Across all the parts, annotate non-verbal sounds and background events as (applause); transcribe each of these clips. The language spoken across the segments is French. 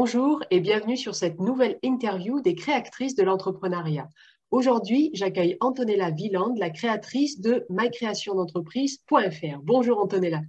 Bonjour et bienvenue sur cette nouvelle interview des créatrices de l'entrepreneuriat. Aujourd'hui, j'accueille Antonella Wieland, la créatrice de mycreationdentreprise.fr. Bonjour Antonella.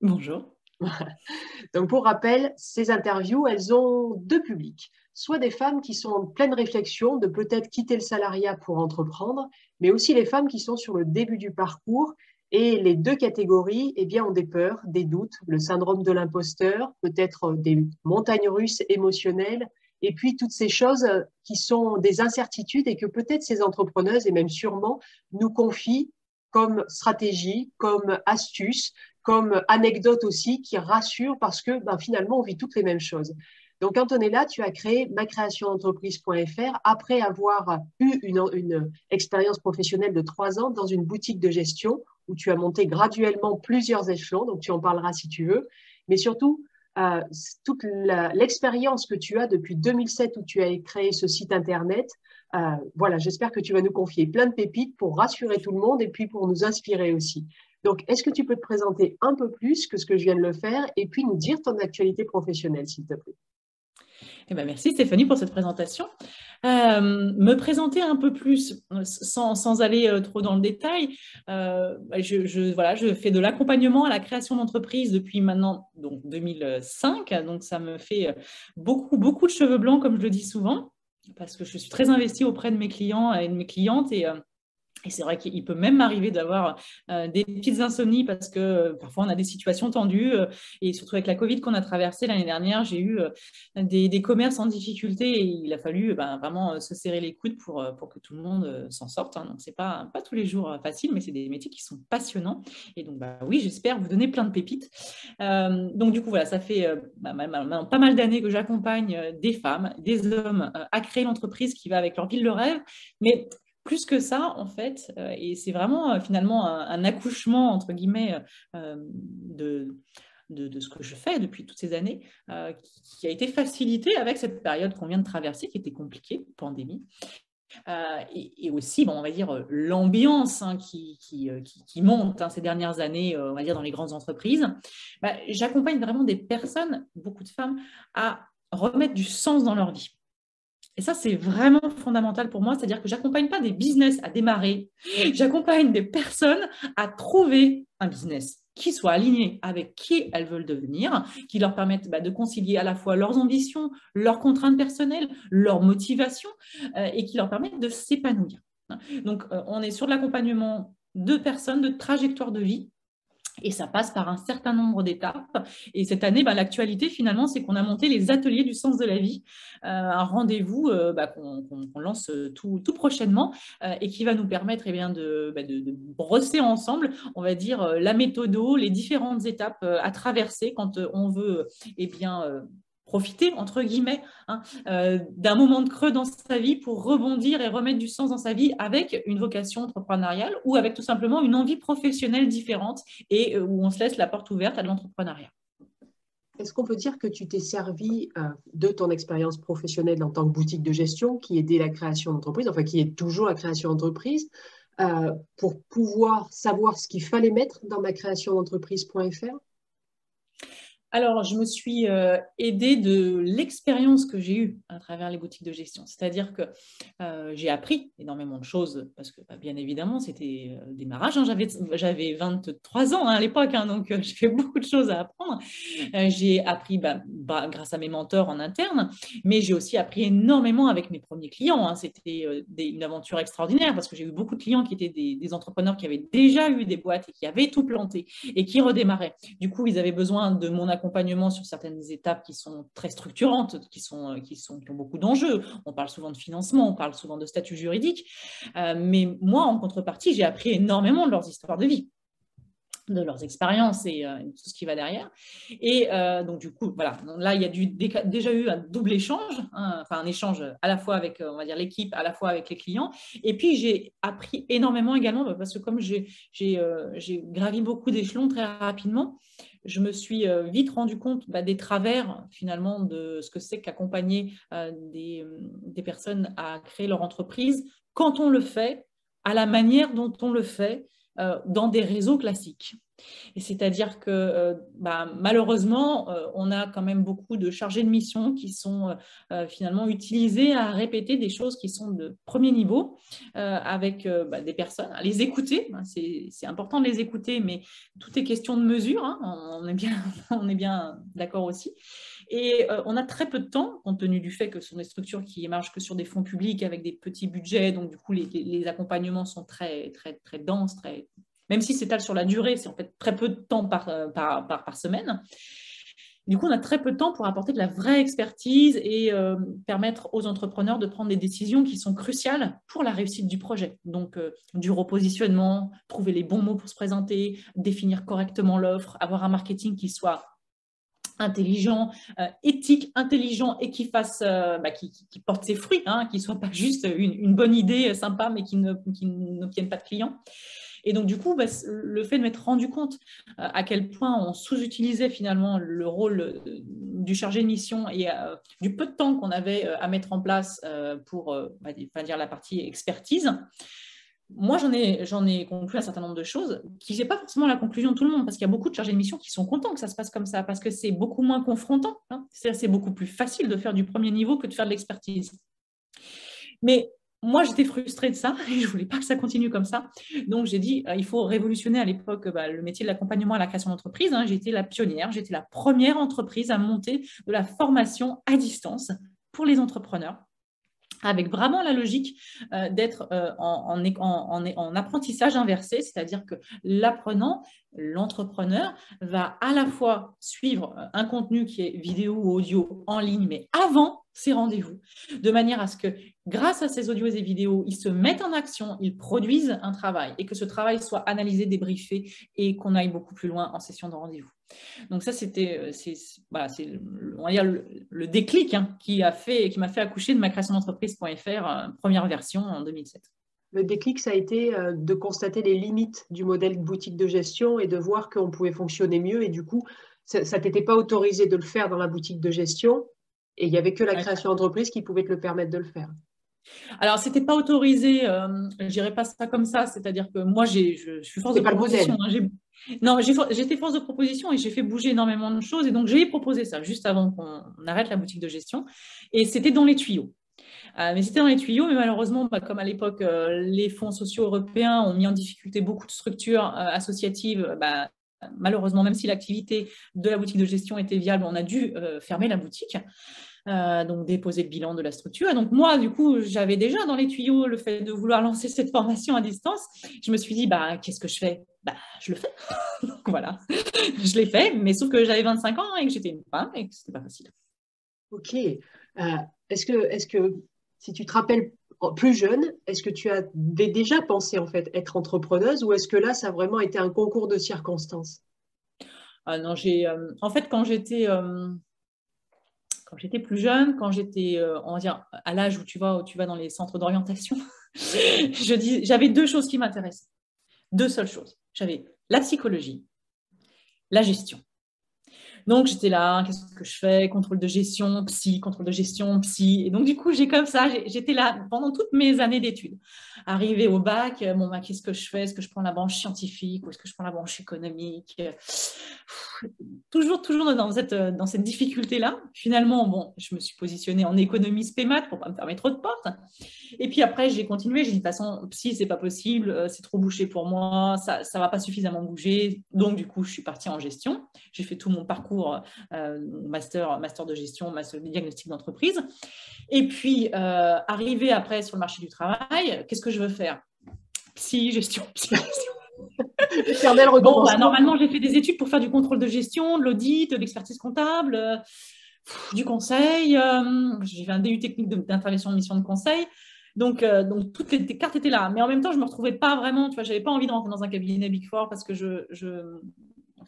Bonjour. (laughs) Donc pour rappel, ces interviews, elles ont deux publics. Soit des femmes qui sont en pleine réflexion de peut-être quitter le salariat pour entreprendre, mais aussi les femmes qui sont sur le début du parcours et les deux catégories eh bien, ont des peurs, des doutes, le syndrome de l'imposteur, peut-être des montagnes russes émotionnelles, et puis toutes ces choses qui sont des incertitudes et que peut-être ces entrepreneuses, et même sûrement, nous confient comme stratégie, comme astuce, comme anecdote aussi, qui rassure parce que ben, finalement, on vit toutes les mêmes choses. Donc, Antonella, tu as créé macréationentreprise.fr après avoir eu une expérience professionnelle de trois ans dans une boutique de gestion où tu as monté graduellement plusieurs échelons, donc tu en parleras si tu veux, mais surtout euh, toute l'expérience que tu as depuis 2007 où tu as créé ce site internet. Euh, voilà, j'espère que tu vas nous confier plein de pépites pour rassurer tout le monde et puis pour nous inspirer aussi. Donc, est-ce que tu peux te présenter un peu plus que ce que je viens de le faire et puis nous dire ton actualité professionnelle, s'il te plaît? Eh ben, merci Stéphanie pour cette présentation. Euh, me présenter un peu plus euh, sans, aller euh, trop dans le détail. je, voilà, je fais de l'accompagnement à la création d'entreprise depuis maintenant donc 2005. Donc ça me fait beaucoup, beaucoup de cheveux blancs, comme je le dis souvent, parce que je suis très investie auprès de mes clients et de mes clientes. Et et c'est vrai qu'il peut même m'arriver d'avoir euh, des petites insomnies parce que euh, parfois on a des situations tendues euh, et surtout avec la Covid qu'on a traversée l'année dernière, j'ai eu des, commerces en difficulté et il a fallu ben, vraiment se serrer les coudes pour, pour que tout le monde s'en sorte. Hein. Donc c'est pas, pas tous les jours facile, mais c'est des métiers qui sont passionnants. Et donc bah, oui, j'espère vous donner plein de pépites. donc du coup voilà, ça fait bah, pas mal d'années que j'accompagne des femmes, des hommes à créer l'entreprise qui va avec leur ville de rêve. Mais plus que ça, en fait, euh, et c'est vraiment euh, finalement un, accouchement, entre guillemets, euh, de, de, ce que je fais depuis toutes ces années, qui, a été facilité avec cette période qu'on vient de traverser, qui était compliquée, pandémie. et, aussi, bon, on va dire, l'ambiance hein, qui, qui, monte hein, ces dernières années, on va dire, dans les grandes entreprises. Bah, j'accompagne vraiment des personnes, beaucoup de femmes, à remettre du sens dans leur vie. Et ça, c'est vraiment fondamental pour moi, c'est-à-dire que j'accompagne pas des business à démarrer, j'accompagne des personnes à trouver un business qui soit aligné avec qui elles veulent devenir, qui leur permette bah, de concilier à la fois leurs ambitions, leurs contraintes personnelles, leurs motivations, euh, et qui leur permettent de s'épanouir. Donc, euh, on est sur l'accompagnement de personnes, de trajectoires de vie, et ça passe par un certain nombre d'étapes. Et cette année, bah, l'actualité, finalement, c'est qu'on a monté les ateliers du sens de la vie, euh, un rendez-vous euh, bah, qu'on lance tout, prochainement euh, et qui va nous permettre eh bah, de, brosser ensemble, on va dire, la méthode, les différentes étapes à traverser quand on veut eh bien, profiter, entre guillemets, hein, euh, d'un moment de creux dans sa vie pour rebondir et remettre du sens dans sa vie avec une vocation entrepreneuriale ou avec tout simplement une envie professionnelle différente et euh, où on se laisse la porte ouverte à l'entrepreneuriat. Est-ce qu'on peut dire que tu t'es servi euh, de ton expérience professionnelle en tant que boutique de gestion qui aidait la création d'entreprise, enfin qui est toujours la création d'entreprise, pour pouvoir savoir ce qu'il fallait mettre dans ma création d'entreprise.fr alors, je me suis euh, aidée de l'expérience que j'ai eue à travers les boutiques de gestion. C'est-à-dire que euh, j'ai appris énormément de choses, parce que bah, bien évidemment, c'était euh, démarrage. Hein. J'avais 23 ans hein, à l'époque, hein, donc (laughs) j'ai fait beaucoup de choses à apprendre. j'ai appris bah, bah, grâce à mes mentors en interne, mais j'ai aussi appris énormément avec mes premiers clients. C'était une aventure extraordinaire, parce que j'ai eu beaucoup de clients qui étaient des, des entrepreneurs qui avaient déjà eu des boîtes et qui avaient tout planté et qui redémarraient. Du coup, ils avaient besoin de mon accompagnement sur certaines étapes qui sont très structurantes, qui, sont, euh, qui, sont, qui ont beaucoup d'enjeux. On parle souvent de financement, on parle souvent de statut juridique. Euh, mais moi, en contrepartie, j'ai appris énormément de leurs histoires de vie de leurs expériences et euh, tout ce qui va derrière. Et donc, du coup, voilà, là, il y a déjà eu un double échange, hein, enfin un échange à la fois avec, on va dire, l'équipe, à la fois avec les clients. Et puis, j'ai appris énormément également, parce que comme j'ai gravi beaucoup d'échelons très rapidement, je me suis euh, vite rendu compte bah, des travers finalement de ce que c'est qu'accompagner euh, des, des, personnes à créer leur entreprise quand on le fait à la manière dont on le fait euh, dans des réseaux classiques. Et c'est-à-dire que euh, bah, malheureusement, euh, on a quand même beaucoup de chargés de mission qui sont euh, finalement utilisés à répéter des choses qui sont de premier niveau avec bah, des personnes, à les écouter. Hein, c'est important de les écouter, mais tout est question de mesure. Hein, on est bien, (laughs) bien d'accord aussi. Et on a très peu de temps, compte tenu du fait que ce sont des structures qui émergent que sur des fonds publics avec des petits budgets, donc du coup les, les accompagnements sont très, très, très denses, très même si c'est sur la durée, c'est en fait très peu de temps euh, par, par, par, semaine. Du coup, on a très peu de temps pour apporter de la vraie expertise et euh, permettre aux entrepreneurs de prendre des décisions qui sont cruciales pour la réussite du projet. Donc, euh, du repositionnement, trouver les bons mots pour se présenter, définir correctement l'offre, avoir un marketing qui soit intelligent, éthique, intelligent et qui fasse, bah, qui, porte ses fruits, hein, qui soit pas juste une, une bonne idée sympa mais qui n'obtienne pas de clients. Et donc, du coup, bah, le fait de m'être rendu compte euh, à quel point on sous-utilisait finalement le rôle euh, du chargé de mission et euh, du peu de temps qu'on avait à mettre en place pour bah, dire la partie expertise, moi, j'en ai, ai conclu un certain nombre de choses qui n'est pas forcément la conclusion de tout le monde, parce qu'il y a beaucoup de chargés de mission qui sont contents que ça se passe comme ça, parce que c'est beaucoup moins confrontant. Hein. C'est beaucoup plus facile de faire du premier niveau que de faire de l'expertise. Mais moi, j'étais frustrée de ça (laughs) et je voulais pas que ça continue comme ça. Donc, j'ai dit, euh, il faut révolutionner à l'époque bah, le métier de l'accompagnement à la création d'entreprise. Hein. J'étais la pionnière, j'étais la première entreprise à monter de la formation à distance pour les entrepreneurs avec vraiment la logique euh, d'être euh, en, en, apprentissage inversé, c'est-à-dire que l'apprenant, l'entrepreneur, va à la fois suivre un contenu qui est vidéo ou audio en ligne, mais avant ces rendez-vous, de manière à ce que grâce à ces audios et vidéos, ils se mettent en action, ils produisent un travail et que ce travail soit analysé, débriefé et qu'on aille beaucoup plus loin en session de rendez-vous. Donc ça, c'était euh, c'est, voilà, on va dire le, déclic hein, qui a fait, qui m'a fait accoucher de ma création d'entreprise.fr, euh, première version en 2007. Le déclic, ça a été euh, de constater les limites du modèle boutique de gestion et de voir qu'on pouvait fonctionner mieux. Et du coup, ça ne t'était pas autorisé de le faire dans la boutique de gestion, et il n'y avait que la création d'entreprise qui pouvait te le permettre de le faire. Alors, ce n'était pas autorisé, euh, je dirais pas ça comme ça, c'est-à-dire que moi, je, je, suis force de proposition. Hein, non, j'étais force de proposition et j'ai fait bouger énormément de choses. Et donc, j'ai proposé ça juste avant qu'on arrête la boutique de gestion. Et c'était dans les tuyaux. Euh, mais c'était dans les tuyaux, mais malheureusement, bah, comme à l'époque, euh, les fonds sociaux européens ont mis en difficulté beaucoup de structures associatives, bah, malheureusement, même si l'activité de la boutique de gestion était viable, on a dû fermer la boutique. Euh, donc déposer le bilan de la structure. donc moi, du coup, j'avais déjà dans les tuyaux le fait de vouloir lancer cette formation à distance. Je me suis dit, bah, qu'est-ce que je fais? Bah, Je le fais. (laughs) donc voilà, je l'ai fait, mais sauf que j'avais 25 ans et que j'étais une femme et que ce n'était pas facile. Ok. Euh, est-ce que, est que, si tu te rappelles plus jeune, est-ce que tu avais déjà pensé en fait être entrepreneuse ou est-ce que là, ça a vraiment été un concours de circonstances? Ah non, j'ai, euh, en fait, quand j'étais quand j'étais plus jeune, quand j'étais, euh, on va dire, à l'âge où tu vas, où tu vas dans les centres d'orientation, (laughs) je dis, j'avais deux choses qui m'intéressaient. Deux seules choses. J'avais la psychologie, la gestion. Donc j'étais là, qu'est-ce que je fais? Contrôle de gestion, psy, contrôle de gestion, psy. Et donc du coup, j'ai comme ça, j'étais là pendant toutes mes années d'études. Arrivé au bac, euh, bah, qu'est-ce que je fais? Est-ce que je prends la branche scientifique ou est-ce que je prends la branche économique? Toujours, toujours dans cette, difficulté-là. Finalement, bon, je me suis positionnée en économie spémat pour pas me fermer trop de portes. Et puis après, j'ai continué. J'ai dit, de toute façon, psy, c'est pas possible, euh, c'est trop bouché pour moi, ça ne va pas suffisamment bouger. Donc, du coup, je suis partie en gestion. J'ai fait tout mon parcours euh, master, master de gestion, master de diagnostic d'entreprise. Et puis, euh, arrivé après sur le marché du travail, qu'est-ce que je veux faire? Psy, gestion, (laughs) psy, gestion. Bon, bah, normalement, j'ai fait des études pour faire du contrôle de gestion, de l'audit, de l'expertise comptable, euh, du conseil. j'ai fait un DU technique d'intervention de mission de conseil. Donc, donc, toutes les cartes étaient là. Mais en même temps, je ne me retrouvais pas vraiment, tu vois, j'avais pas envie de rentrer dans un cabinet Big Four parce que je, je,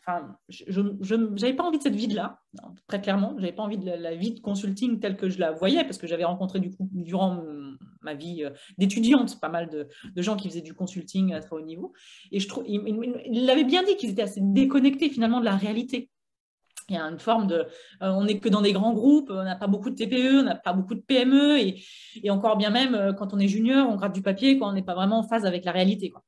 enfin, je n'avais pas envie de cette vie-là, très clairement. Je n'avais pas envie de la, vie de consulting telle que je la voyais, parce que j'avais rencontré du coup, durant ma vie euh, d'étudiante pas mal de, gens qui faisaient du consulting à très haut niveau. Et je trouve, il l'avait bien dit qu'ils étaient assez déconnectés finalement de la réalité. Il y a une forme de, euh, on n'est que dans des grands groupes, on n'a pas beaucoup de TPE, on n'a pas beaucoup de PME, et, encore bien même, euh, quand on est junior, on gratte du papier, quand on n'est pas vraiment en phase avec la réalité. Quoi.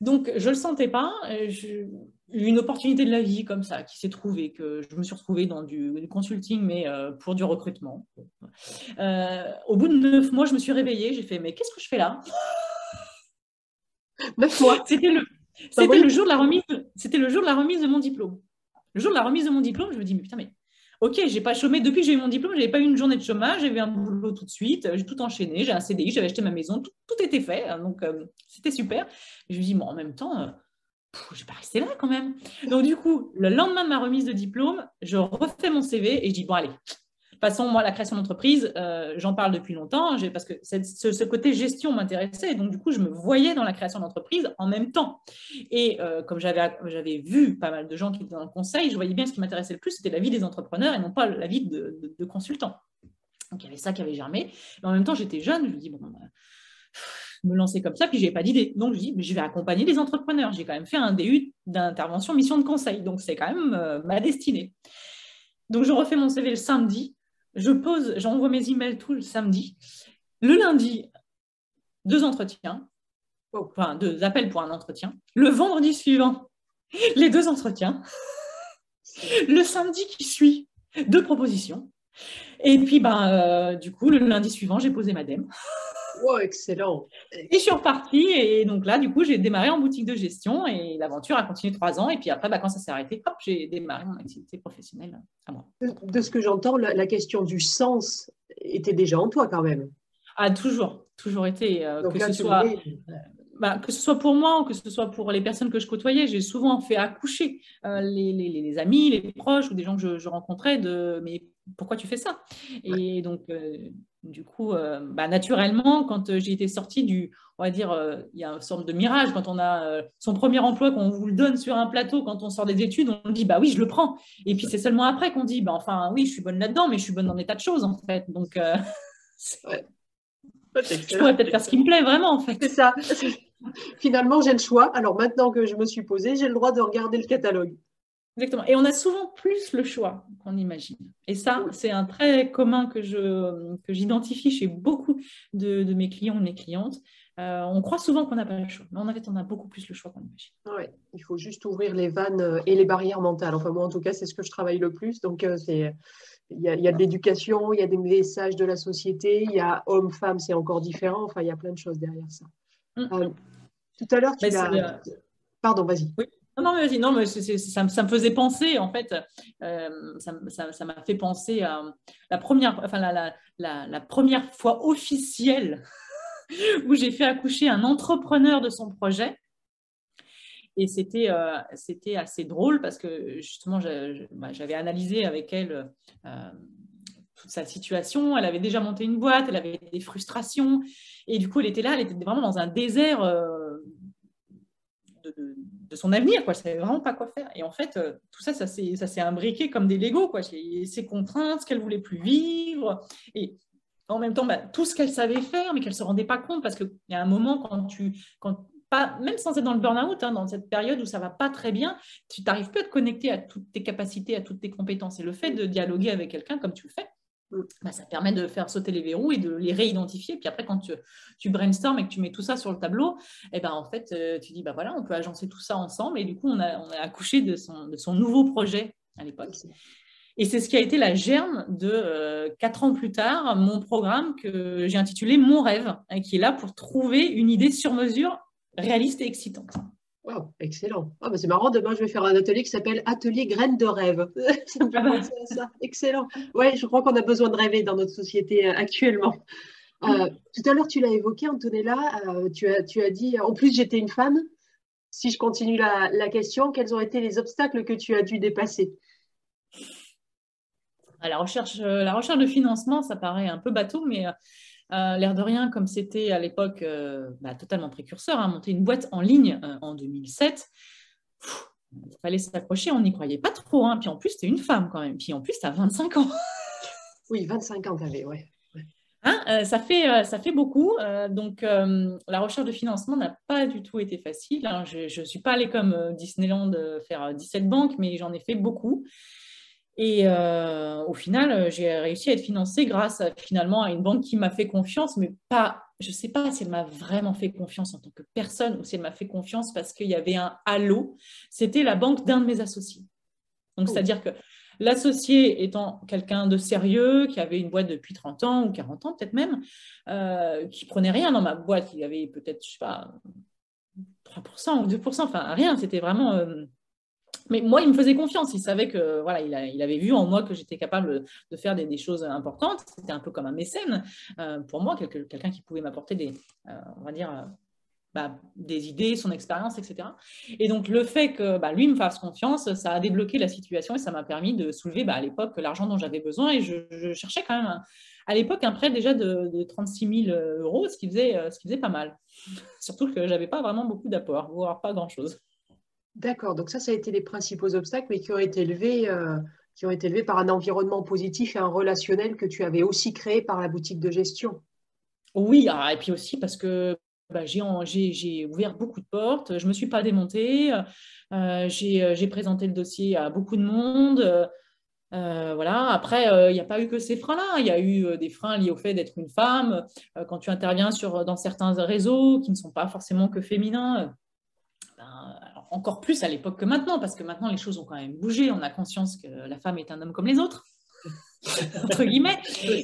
Donc, je le sentais pas. Je, une opportunité de la vie comme ça qui s'est trouvée, que je me suis retrouvée dans du, consulting, mais euh, pour du recrutement. Euh, au bout de neuf mois, je me suis réveillée, j'ai fait, mais qu'est-ce que je fais là? Neuf mois C'était le, c'était le, jour de la remise, c'était le jour de la remise de mon diplôme. Le jour de la remise de mon diplôme, je me dis, mais putain, mais ok, j'ai pas chômé depuis que j'ai eu mon diplôme, j'avais pas eu une journée de chômage, j'avais un boulot tout de suite, j'ai tout enchaîné, j'ai un CDI, j'avais acheté ma maison, tout, était fait, donc euh, c'était super. je me dis, bon, en même temps, je vais pas rester là quand même. Donc du coup, le lendemain de ma remise de diplôme, je refais mon CV et je dis bon allez, passons moi la création d'entreprise, euh, j'en parle depuis longtemps parce que ce, côté gestion m'intéressait. Donc du coup, je me voyais dans la création d'entreprise en même temps. Et euh, comme j'avais j'avais vu pas mal de gens qui étaient dans le conseil, je voyais bien ce qui m'intéressait le plus, c'était la vie des entrepreneurs et non pas la vie de, de, consultants. Donc il y avait ça qui avait germé. Mais en même temps, j'étais jeune, je me dis bon. Bah, me lancer comme ça, puis je n'ai pas d'idée. Donc, je dis, je vais accompagner les entrepreneurs. J'ai quand même fait un DU d'intervention mission de conseil. Donc, c'est quand même euh, ma destinée. Donc, je refais mon CV le samedi. Je pose, j'envoie mes emails tout le samedi. Le lundi, deux entretiens, enfin deux appels pour un entretien. Le vendredi suivant, (laughs) les deux entretiens. (laughs) Le samedi qui suit, deux propositions. Et puis, ben, euh, du coup, le lundi suivant, j'ai posé ma dème. (laughs) Oh, excellent. Et je suis repartie. Et donc là, du coup, j'ai démarré en boutique de gestion et l'aventure a continué trois ans. Et puis après, bah, quand ça s'est arrêté, hop, j'ai démarré mon activité professionnelle à moi. De ce que j'entends, la, question du sens était déjà en toi quand même. Ah, toujours, toujours été. Euh, que, ce soit, bah, que ce soit pour moi ou que ce soit pour les personnes que je côtoyais, j'ai souvent fait accoucher euh, les, les, les, amis, les proches ou des gens que je, je rencontrais de mais pourquoi tu fais ça? Et donc, euh, du coup, euh, bah, naturellement, quand euh, j'ai été sortie du, on va dire, il y a une sorte de mirage, quand on a son premier emploi, qu'on vous le donne sur un plateau, quand on sort des études, on dit, bah oui, je le prends. Et puis c'est seulement après qu'on dit, bah enfin, oui, je suis bonne là-dedans, mais je suis bonne dans des tas de choses, en fait. Donc, (laughs) je pourrais peut-être faire ce qui me plaît, vraiment, en fait. C'est ça. Finalement, j'ai le choix. Alors maintenant que je me suis posée, j'ai le droit de regarder le catalogue. Exactement. Et on a souvent plus le choix qu'on imagine. Et ça, c'est un trait commun que, je, que j'identifie chez beaucoup de, mes clients ou de mes clientes. Euh, on croit souvent qu'on n'a pas le choix, mais en fait, on a beaucoup plus le choix qu'on imagine. Oui, il faut juste ouvrir les vannes euh, et les barrières mentales. Enfin, moi, en tout cas, c'est ce que je travaille le plus. Donc, euh, c'est il y, a, il y, a, de l'éducation, il y a des messages de la société, il y a homme-femme, c'est encore différent. Enfin, il y a plein de choses derrière ça. Mm. tout à l'heure, tu as... Pardon, vas-y. Oui. Non, mais vas-y, non, mais ça, me faisait penser, en fait, euh, ça m'a fait penser à la première, enfin, la, première fois officielle (laughs) où j'ai fait accoucher un entrepreneur de son projet. Et c'était euh, assez drôle parce que justement, bah, j'avais analysé avec elle euh, toute sa situation. Elle avait déjà monté une boîte, elle avait des frustrations. Et du coup, elle était là, elle était vraiment dans un désert de son avenir, quoi. Je savais vraiment pas quoi faire. Et en fait, euh, tout ça, ça s'est imbriqué comme des Legos, quoi. Ses contraintes, ce qu'elle voulait plus vivre. Et en même temps, bah, tout ce qu'elle savait faire, mais qu'elle se rendait pas compte, parce qu'il y a un moment quand tu, quand pas, même sans être dans le burn-out, hein, dans cette période où ça va pas très bien, tu n'arrives plus à te connecter à toutes tes capacités, à toutes tes compétences. Et le fait de dialoguer avec quelqu'un comme tu le fais, bah, ça permet de faire sauter les verrous et de les réidentifier. Puis après, quand tu, tu brainstormes et que tu mets tout ça sur le tableau, et eh ben, en fait, euh, tu dis, bah voilà, on peut agencer tout ça ensemble. Et du coup, on a, on a accouché de son, de son nouveau projet à l'époque. Et c'est ce qui a été la germe de, euh, quatre ans plus tard, mon programme que j'ai intitulé Mon rêve, hein, qui est là pour trouver une idée sur mesure réaliste et excitante. Wow, excellent. Ah, bah, c'est marrant, demain je vais faire un atelier qui s'appelle Atelier graines de rêve. (laughs) ça me fait penser à ça. Excellent. Ouais, je crois qu'on a besoin de rêver dans notre société euh, actuellement. Euh, tout à l'heure, tu l'as évoqué, Antonella, euh, tu, as, tu as dit, en plus j'étais une femme. Si je continue la, la, question, quels ont été les obstacles que tu as dû dépasser? La recherche, la recherche de financement, ça paraît un peu bateau, mais euh, l'air de rien, comme c'était à l'époque euh, bah, totalement précurseur, hein, monter une boîte en ligne euh, en 2007, il fallait s'accrocher, on n'y croyait pas trop. Hein. Puis en plus, tu es une femme quand même. Puis en plus, tu as 25 ans. (laughs) oui, 25 ans, tu avais, ouais. Hein, ça, fait, ça fait beaucoup. donc, la recherche de financement n'a pas du tout été facile. Je ne suis pas allée comme Disneyland faire 17 banques, mais j'en ai fait beaucoup. Et euh, au final, j'ai réussi à être financée grâce finalement à une banque qui m'a fait confiance, mais pas je ne sais pas si elle m'a vraiment fait confiance en tant que personne ou si elle m'a fait confiance parce qu'il y avait un halo. C'était la banque d'un de mes associés. Donc, oh. c'est-à-dire que l'associé étant quelqu'un de sérieux, qui avait une boîte depuis 30 ans ou 40 ans peut-être même, euh, qui prenait rien dans ma boîte, il avait peut-être, je sais pas, 3% ou 2%, enfin rien, c'était vraiment... Euh, mais moi, il me faisait confiance. Il savait que voilà, il, avait vu en moi que j'étais capable de faire des, choses importantes. C'était un peu comme un mécène euh, pour moi, quelqu'un qui pouvait m'apporter des, euh, on va dire, euh, bah, des idées, son expérience, etc. Et donc le fait que bah, lui me fasse confiance, ça a débloqué la situation et ça m'a permis de soulever bah, à l'époque l'argent dont j'avais besoin. Et je, cherchais quand même à l'époque un prêt déjà de, 36 000 euros, ce qui faisait, ce qui faisait pas mal. Surtout que j'avais pas vraiment beaucoup d'apports, voire pas grand chose. D'accord, donc ça, ça a été les principaux obstacles, mais qui ont été élevés, euh, par un environnement positif et un relationnel que tu avais aussi créé par la boutique de gestion. Oui, ah, et puis aussi parce que bah, j'ai ouvert beaucoup de portes, je ne me suis pas démontée, euh, euh, j'ai présenté le dossier à beaucoup de monde. voilà. Après, il n'y a pas eu que ces freins-là. Il y a eu des freins liés au fait d'être une femme. quand tu interviens dans certains réseaux qui ne sont pas forcément que féminins, ben, encore plus à l'époque que maintenant, parce que maintenant les choses ont quand même bougé. On a conscience que la femme est un homme comme les autres, (laughs) entre guillemets.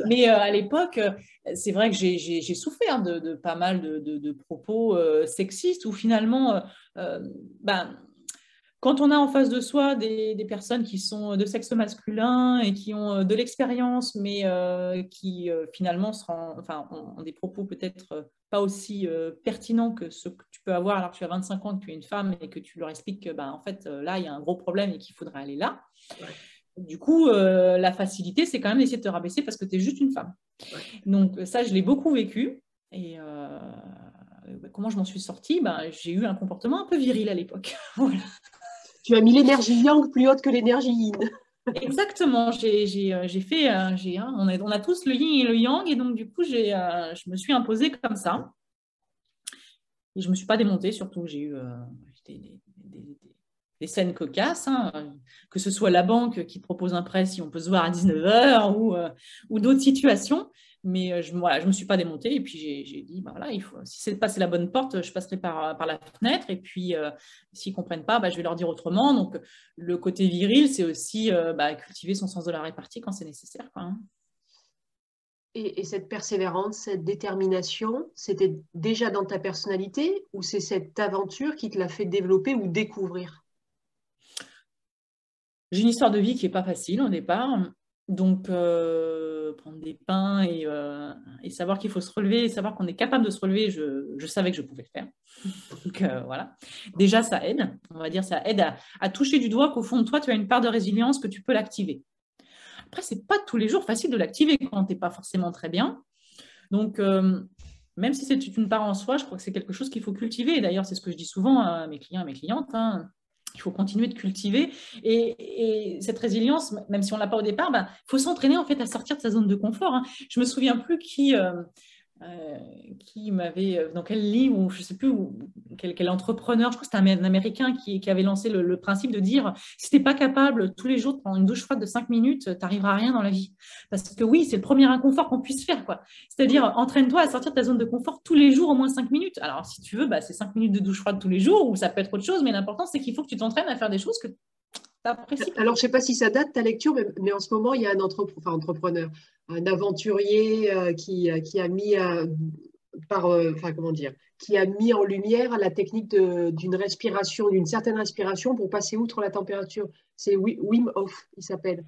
Mais euh, à l'époque, euh, c'est vrai que j'ai souffert de, pas mal de, propos euh, sexistes où finalement, ben, quand on a en face de soi des, personnes qui sont de sexe masculin et qui ont de l'expérience, mais qui finalement enfin, ont, des propos peut-être pas aussi pertinents que ce que tu peux avoir alors que tu as 25 ans, que tu es une femme et que tu leur expliques que ben, en fait, là, il y a un gros problème et qu'il faudrait aller là. Du coup, la facilité, c'est quand même d'essayer de te rabaisser parce que tu es juste une femme. Donc ça, je l'ai beaucoup vécu. Et bah, comment je m'en suis sortie? Ben, J'ai eu un comportement un peu viril à l'époque. (laughs) voilà tu as mis l'énergie yang plus haute que l'énergie yin. (laughs) Exactement, j'ai euh, fait, euh, on, a, on, a, tous le yin et le yang, et donc du coup, euh, je me suis imposée comme ça. Et je ne me suis pas démontée, surtout j'ai eu des, scènes cocasses, hein, que ce soit la banque qui propose un prêt si on peut se voir à 19h ou, ou d'autres situations. Mais euh, je ne me suis pas démontée. Et puis, j'ai dit, bah, voilà, il faut, si c'est passer la bonne porte, je passerai par, par la fenêtre. Et puis, euh, s'ils ne comprennent pas, bah, je vais leur dire autrement. Donc, le côté viril, c'est aussi euh, bah, cultiver son sens de la répartie quand c'est nécessaire. Hein. Et, cette persévérance, cette détermination, c'était déjà dans ta personnalité ou c'est cette aventure qui te l'a fait développer ou découvrir? J'ai une histoire de vie qui n'est pas facile au départ. Donc, euh, prendre des pains euh, et, savoir qu'il faut se relever savoir qu'on est capable de se relever, je, savais que je pouvais le faire. Donc, euh, voilà. Déjà, ça aide. On va dire, ça aide à, toucher du doigt qu'au fond de toi, tu as une part de résilience, que tu peux l'activer. Après, c'est pas tous les jours facile de l'activer quand tu n'es pas forcément très bien. Donc, même si c'est une part en soi, je crois que c'est quelque chose qu'il faut cultiver. D'ailleurs, c'est ce que je dis souvent à mes clients, à mes clientes. Hein il faut continuer de cultiver. Et, cette résilience, même si on ne l'a pas au départ, il ben, faut s'entraîner en fait à sortir de sa zone de confort. Hein. Je me souviens plus qui, euh, euh, qui m'avait, euh, dans quel livre, ou je ne sais plus, quel, entrepreneur, je crois que c'était un, Américain qui, avait lancé le, principe de dire si tu n'es pas capable tous les jours de prendre une douche froide de 5 minutes, tu n'arriveras à rien dans la vie. Parce que oui, c'est le premier inconfort qu'on puisse faire. quoi. C'est-à-dire, entraîne-toi à sortir de ta zone de confort tous les jours au moins 5 minutes. Alors, si tu veux, bah, c'est 5 minutes de douche froide tous les jours, ou ça peut être autre chose, mais l'important, c'est qu'il faut que tu t'entraînes à faire des choses que alors, je ne sais pas si ça date ta lecture, mais, en ce moment, il y a un entrepreneur, un aventurier euh, qui, euh, qui, a mis euh, par, enfin, comment dire, qui a mis en lumière la technique d'une respiration, d'une certaine respiration pour passer outre la température. C'est Wim Hof, il s'appelle.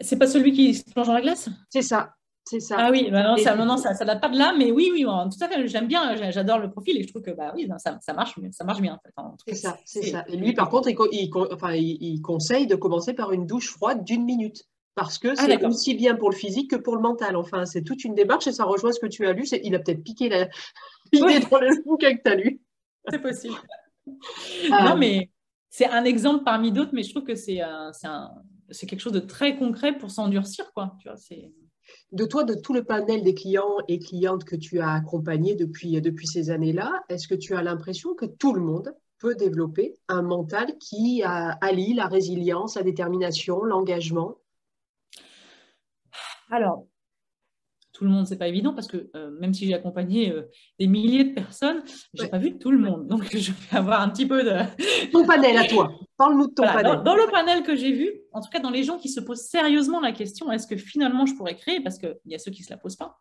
C'est pas celui qui se plonge dans la glace? C'est ça. C'est ça. Ah oui, bah non, ça, non, ça, date pas de là, mais oui, oui, tout à fait, j'aime bien, j'adore le profil et je trouve que bah oui, ça, ça marche, ça marche bien en fait. C'est ça, c'est ça. Et lui, par contre, il, enfin, il, conseille de commencer par une douche froide d'une minute parce que ah, c'est aussi bien pour le physique que pour le mental. Enfin, c'est toute une démarche et ça rejoint ce que tu as lu. Il a peut-être piqué l'idée (laughs) dans le (laughs) bouquin que tu as lu. C'est possible. non, mais c'est un exemple parmi d'autres, mais je trouve que c'est c'est quelque chose de très concret pour s'endurcir, quoi. Tu vois, c'est de toi, de tout le panel des clients et clientes que tu as accompagnés depuis, depuis ces années-là, est-ce que tu as l'impression que tout le monde peut développer un mental qui allie la résilience, la détermination, l'engagement? Alors, tout le monde, c'est pas évident parce que euh, même si j'ai accompagné euh, des milliers de personnes, j'ai pas vu tout le monde. Donc, (laughs) je vais avoir un petit peu de. (laughs) Ton panel à toi. Parle-nous de ton panel. Dans, le panel que j'ai vu, en tout cas dans les gens qui se posent sérieusement la question est-ce que finalement je pourrais créer? Parce qu'il y a ceux qui ne se la posent pas.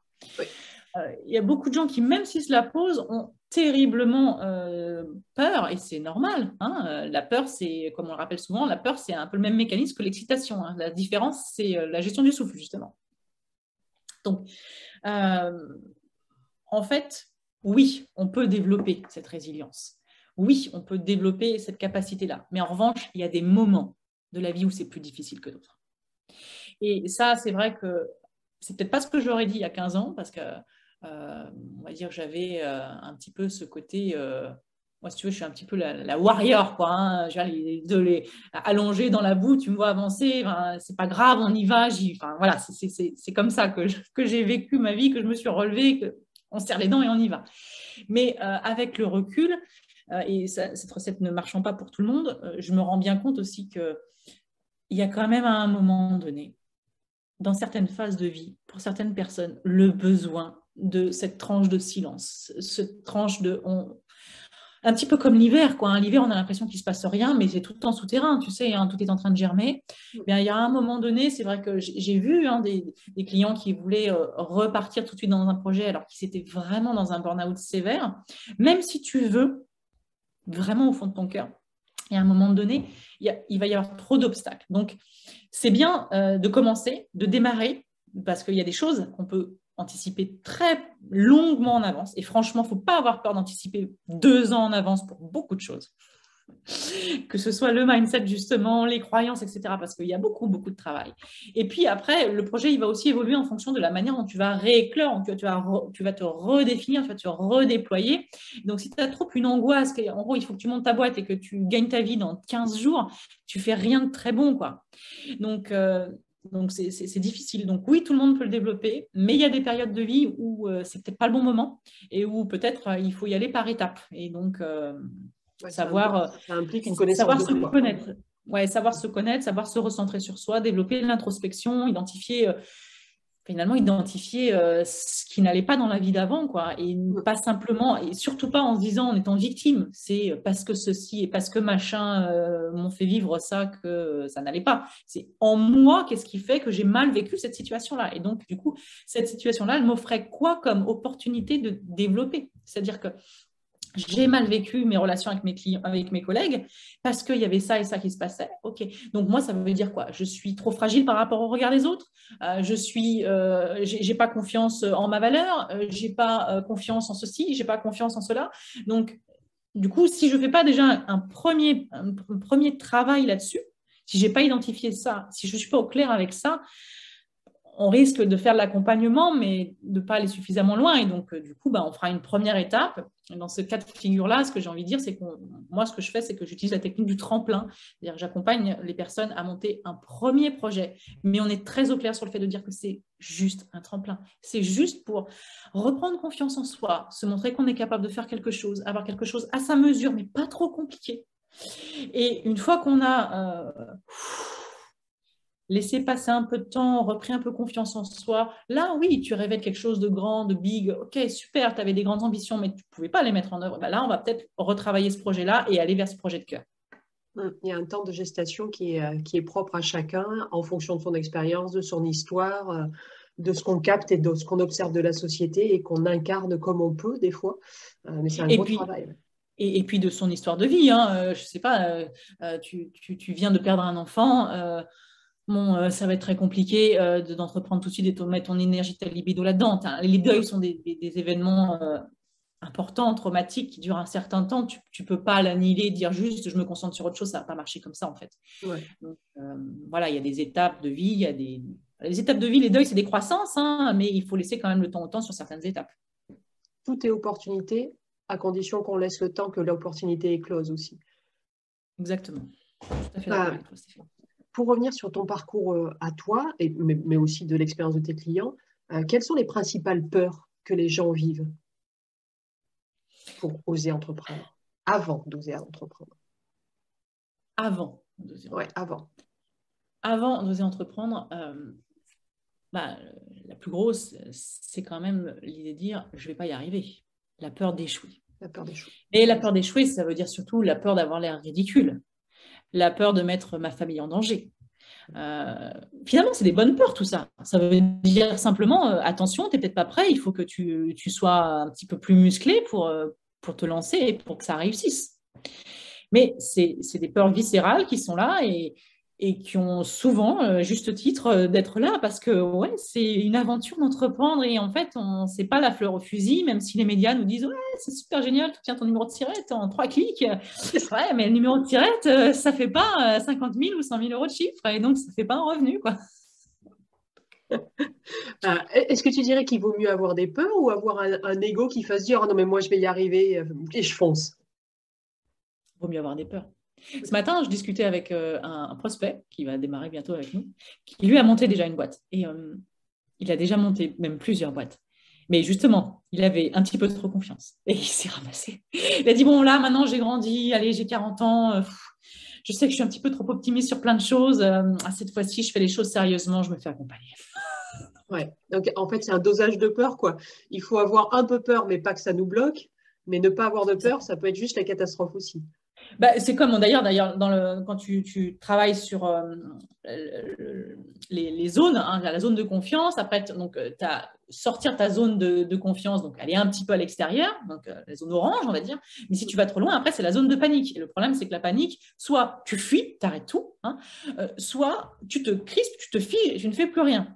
Il y a beaucoup de gens qui, même s'ils se la posent, ont terriblement peur, et c'est normal. Hein. La peur, c'est, comme on le rappelle souvent, la peur, c'est un peu le même mécanisme que l'excitation. Hein. La différence, c'est la gestion du souffle, justement. Donc, euh, en fait, oui, on peut développer cette résilience. Oui, on peut développer cette capacité-là. Mais en revanche, il y a des moments de la vie où c'est plus difficile que d'autres. Et ça, c'est vrai que c'est peut-être pas ce que j'aurais dit il y a 15 ans, parce que, euh, on va dire, j'avais euh, un petit peu ce côté moi, si tu veux, je suis un petit peu la, warrior, quoi. Hein. de les allonger dans la boue, tu me vois avancer, c'est pas grave, on y va. Enfin, voilà, c'est comme ça que, que j'ai vécu ma vie, que je me suis relevée, que on serre les dents et on y va. Mais euh, avec le recul, euh, et cette recette ne marchant pas pour tout le monde, euh, je me rends bien compte aussi qu'il y a quand même à un moment donné, dans certaines phases de vie, pour certaines personnes, le besoin de cette tranche de silence, cette tranche de un petit peu comme l'hiver, quoi. Hein. L'hiver, on a l'impression qu'il se passe rien, mais c'est tout le temps souterrain, tu sais, hein, tout est en train de germer. Bien, il y a un moment donné, c'est vrai que j'ai vu hein, des, clients qui voulaient euh, repartir tout de suite dans un projet alors qu'ils étaient vraiment dans un burn-out sévère. Même si tu veux, vraiment au fond de ton cœur, il y a un moment donné, il, va y avoir trop d'obstacles. Donc, c'est bien euh, de commencer, de démarrer, parce qu'il y a des choses qu'on peut anticiper très longuement en avance. Et franchement, il ne faut pas avoir peur d'anticiper deux ans en avance pour beaucoup de choses. Que ce soit le mindset, justement, les croyances, etc. Parce qu'il y a beaucoup, beaucoup de travail. Et puis après, le projet, il va aussi évoluer en fonction de la manière dont tu vas rééclore, tu, vas, tu vas te redéfinir, tu vas te redéployer. Donc, si tu as trop une angoisse, en gros, il faut que tu montes ta boîte et que tu gagnes ta vie dans 15 jours, tu fais rien de très bon, quoi. Donc, euh, donc, c'est difficile. Donc, oui, tout le monde peut le développer, mais il y a des périodes de vie où euh, c'est peut-être pas le bon moment et où peut-être euh, il faut y aller par étapes. Et donc, euh, savoir, ça implique une connaissance savoir se connaître. Ouais, savoir se connaître, savoir se recentrer sur soi, développer l'introspection, identifier finalement identifier euh, ce qui n'allait pas dans la vie d'avant, quoi, et pas simplement, et surtout pas en se disant en étant victime, c'est parce que ceci et parce que machin euh, m'ont fait vivre ça que ça n'allait pas. C'est en moi, qu'est-ce qui fait que j'ai mal vécu cette situation-là. Et donc, du coup, cette situation-là, elle m'offrait quoi comme opportunité de développer? C'est-à-dire que j'ai mal vécu mes relations avec mes clients, avec mes collègues, parce qu'il y avait ça et ça qui se passait. Ok. Donc moi, ça veut dire quoi? Je suis trop fragile par rapport au regard des autres? Euh, je suis, euh, j'ai pas confiance en ma valeur? Euh, j'ai pas euh, confiance en ceci? J'ai pas confiance en cela? Donc, du coup, si je fais pas déjà un premier, premier travail là-dessus, si j'ai pas identifié ça, si je suis pas au clair avec ça, on risque de faire l'accompagnement, mais de ne pas aller suffisamment loin. Et donc, euh, du coup, bah, on fera une première étape. dans ce cas de figure-là, ce que j'ai envie de dire, c'est que moi, ce que je fais, c'est que j'utilise la technique du tremplin. C'est-à-dire que j'accompagne les personnes à monter un premier projet. Mais on est très au clair sur le fait de dire que c'est juste un tremplin. C'est juste pour reprendre confiance en soi, se montrer qu'on est capable de faire quelque chose, avoir quelque chose à sa mesure, mais pas trop compliqué. Et une fois qu'on a... Euh, laisser passer un peu de temps, repris un peu confiance en soi. Là, oui, tu rêvais de quelque chose de grand, de big. Ok, super, tu avais des grandes ambitions, mais tu ne pouvais pas les mettre en œuvre. Bah, là, on va peut-être retravailler ce projet-là et aller vers ce projet de cœur. Hum, il y a un temps de gestation qui est, euh, qui est propre à chacun en fonction de son expérience, de son histoire, euh, de ce qu'on capte et de ce qu'on observe de la société et qu'on incarne comme on peut des fois. Euh, mais c'est un gros travail. Et, puis de son histoire de vie. Hein. je ne sais pas, tu, tu, viens de perdre un enfant bon, euh, ça va être très compliqué euh, d'entreprendre tout de suite et de mettre ton énergie, ta libido là-dedans. Les deuils sont des, événements euh, importants, traumatiques, qui durent un certain temps. Tu ne peux pas l'annihiler, dire juste je me concentre sur autre chose, ça ne va pas marcher comme ça en fait. voilà, il y a des étapes de vie, il y a des... Les étapes de vie, les deuils, c'est des croissances, hein, mais il faut laisser quand même le temps au temps sur certaines étapes. Tout est opportunité, à condition qu'on laisse le temps que l'opportunité éclose aussi. Exactement. Tout à fait bah, pour revenir sur ton parcours euh, à toi, et, mais, aussi de l'expérience de tes clients, euh, quelles sont les principales peurs que les gens vivent pour oser entreprendre, avant d'oser entreprendre? Avant Oui, avant. Avant d'oser entreprendre, euh, bah, la plus grosse, c'est quand même l'idée de dire je ne vais pas y arriver. La peur d'échouer. La peur d'échouer. Et la peur d'échouer, ça veut dire surtout la peur d'avoir l'air ridicule, la peur de mettre ma famille en danger. Euh, finalement, c'est des bonnes peurs, tout ça. Ça veut dire simplement, euh, attention, tu n'es peut-être pas prêt, il faut que tu, tu, sois un petit peu plus musclé pour, euh, pour te lancer et pour que ça réussisse. Mais c'est des peurs viscérales qui sont là et, et qui ont souvent, euh, juste titre, euh, d'être là parce que ouais, c'est une aventure d'entreprendre et en fait, on sait pas la fleur au fusil, même si les médias nous disent ouais, c'est super génial, tu tiens ton numéro de tirette en trois clics. (laughs) Ouais, mais le numéro de tirette, euh, ça fait pas 50 000 ou 100 000 euros de chiffre et donc ça fait pas un revenu, quoi. (laughs) Ah, est-ce que tu dirais qu'il vaut mieux avoir des peurs ou avoir un, ego qui fasse dire oh non mais moi je vais y arriver et je fonce? Il vaut mieux avoir des peurs. Ce matin, je discutais avec euh, un, prospect qui va démarrer bientôt avec nous, qui lui a monté déjà une boîte. Et euh, il a déjà monté même plusieurs boîtes. Mais justement, il avait un petit peu trop confiance et il s'est ramassé. Il a dit Bon, là, maintenant, j'ai grandi, allez, j'ai 40 ans. Euh, je sais que je suis un petit peu trop optimiste sur plein de choses. cette fois-ci, je fais les choses sérieusement, je me fais accompagner. (laughs) Ouais, donc en fait, c'est un dosage de peur, quoi. Il faut avoir un peu peur, mais pas que ça nous bloque. Mais ne pas avoir de peur, ça peut être juste la catastrophe aussi. Bah, c'est comme d'ailleurs, d'ailleurs dans le, quand tu, tu travailles sur euh, les, les, zones, hein, la zone de confiance, après, donc, euh, as sortir ta zone de, de, confiance, donc aller un petit peu à l'extérieur, donc euh, la zone orange, on va dire. Mais si tu vas trop loin, après, c'est la zone de panique. Et le problème, c'est que la panique, soit tu fuis, tu arrêtes tout, hein, soit tu te crispes, tu te fies, tu ne fais plus rien.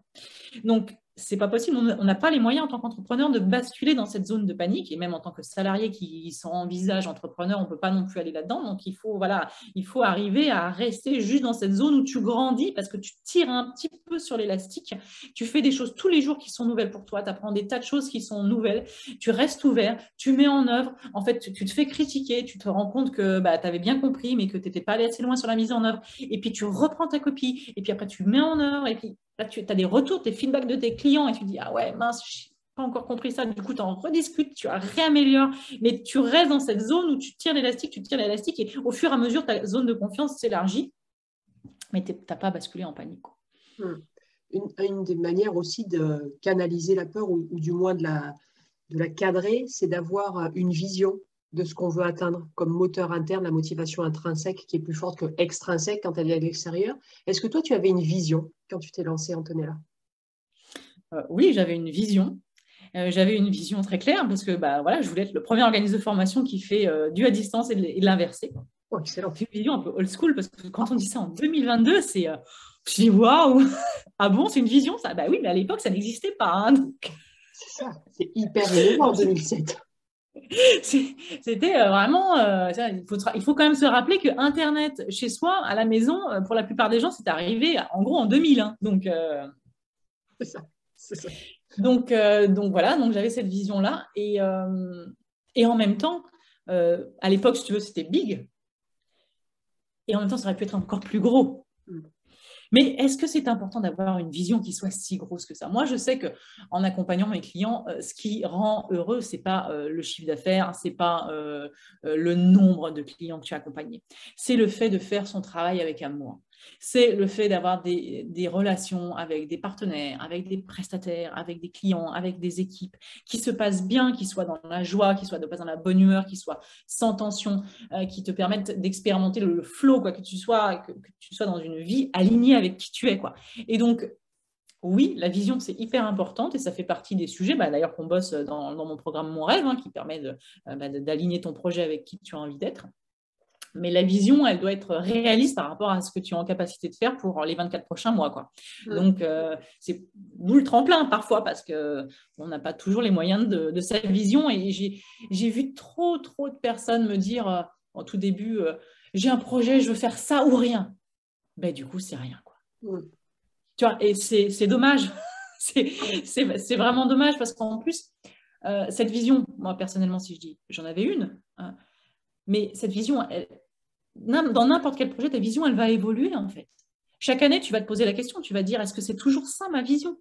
Donc, c'est pas possible. On n'a pas les moyens en tant qu'entrepreneur de basculer dans cette zone de panique. Et même en tant que salarié qui s'envisage entrepreneur, on ne peut pas non plus aller là-dedans. Donc, il faut, voilà, il faut arriver à rester juste dans cette zone où tu grandis parce que tu tires un petit peu sur l'élastique. Tu fais des choses tous les jours qui sont nouvelles pour toi. Tu apprends des tas de choses qui sont nouvelles. Tu restes ouvert. Tu mets en œuvre. En fait, tu, te fais critiquer. Tu te rends compte que bah, tu avais bien compris, mais que tu n'étais pas allé assez loin sur la mise en œuvre. Et puis, tu reprends ta copie. Et puis après, tu mets en œuvre. Et puis, Là, tu as des retours, des feedbacks de tes clients et tu dis Ah ouais, mince, je n'ai pas encore compris ça. Du coup, tu en rediscutes, tu réaméliores, mais tu restes dans cette zone où tu tires l'élastique, tu tires l'élastique et au fur et à mesure, ta zone de confiance s'élargit, mais tu n'as pas basculé en panique. Hmm. Une, des manières aussi de canaliser la peur ou, du moins de la, de la cadrer, c'est d'avoir une vision de ce qu'on veut atteindre comme moteur interne, la motivation intrinsèque qui est plus forte que extrinsèque quand elle vient de l'extérieur. Est-ce que toi, tu avais une vision quand tu t'es lancé, Antonella? Euh, Oui, j'avais une vision. Euh, j'avais une vision très claire parce que bah, voilà, je voulais être le premier organisme de formation qui fait euh, du à distance et de l'inversé. Oh, excellent. Une vision un peu old school parce que quand on dit ça en 2022, c'est. je dis waouh Ah bon, c'est une vision ça? Bah oui, mais à l'époque, ça n'existait pas. Hein, c'est ça, c'est hyper énorme en 2007. (laughs) C'était euh, vraiment. Euh, il, faut, quand même se rappeler que Internet chez soi, à la maison, euh, pour la plupart des gens, c'est arrivé en gros en 2001. Hein. Donc, c'est ça. ça. Donc, donc voilà, donc j'avais cette vision-là. Et, et en même temps, à l'époque, si tu veux, c'était big. Et en même temps, ça aurait pu être encore plus gros. Mais est-ce que c'est important d'avoir une vision qui soit si grosse que ça? Moi, je sais que en accompagnant mes clients, euh, ce qui rend heureux, c'est pas euh, le chiffre d'affaires, c'est pas euh, le nombre de clients que tu as accompagnés, c'est le fait de faire son travail avec amour c'est le fait d'avoir des, relations avec des partenaires, avec des prestataires, avec des clients, avec des équipes qui se passent bien, qui soient dans la joie, qui soient dans la bonne humeur, qui soient sans tension, euh, qui te permettent d'expérimenter le, flow, quoi, que tu sois que, tu sois dans une vie alignée avec qui tu es, quoi. Et donc oui, la vision, c'est hyper importante et ça fait partie des sujets, bah, d'ailleurs, qu'on bosse dans, mon programme Mon Rêve, hein, qui permet euh, bah, d'aligner ton projet avec qui tu as envie d'être mais la vision, elle doit être réaliste par rapport à ce que tu es en capacité de faire pour les 24 prochains mois. Quoi. Donc, euh, c'est nous le tremplin parfois parce qu'on n'a pas toujours les moyens de, cette vision. Et j'ai vu trop, trop de personnes me dire euh, en tout début, euh, j'ai un projet, je veux faire ça ou rien. Ben, du coup, c'est rien. Quoi. Tu vois, et c'est dommage. (laughs) c'est vraiment dommage parce qu'en plus, cette vision, moi personnellement, si je dis, j'en avais une, hein, mais cette vision, elle, dans n'importe quel projet, ta vision, elle va évoluer en fait. Chaque année, tu vas te poser la question, tu vas dire, est-ce que c'est toujours ça ma vision?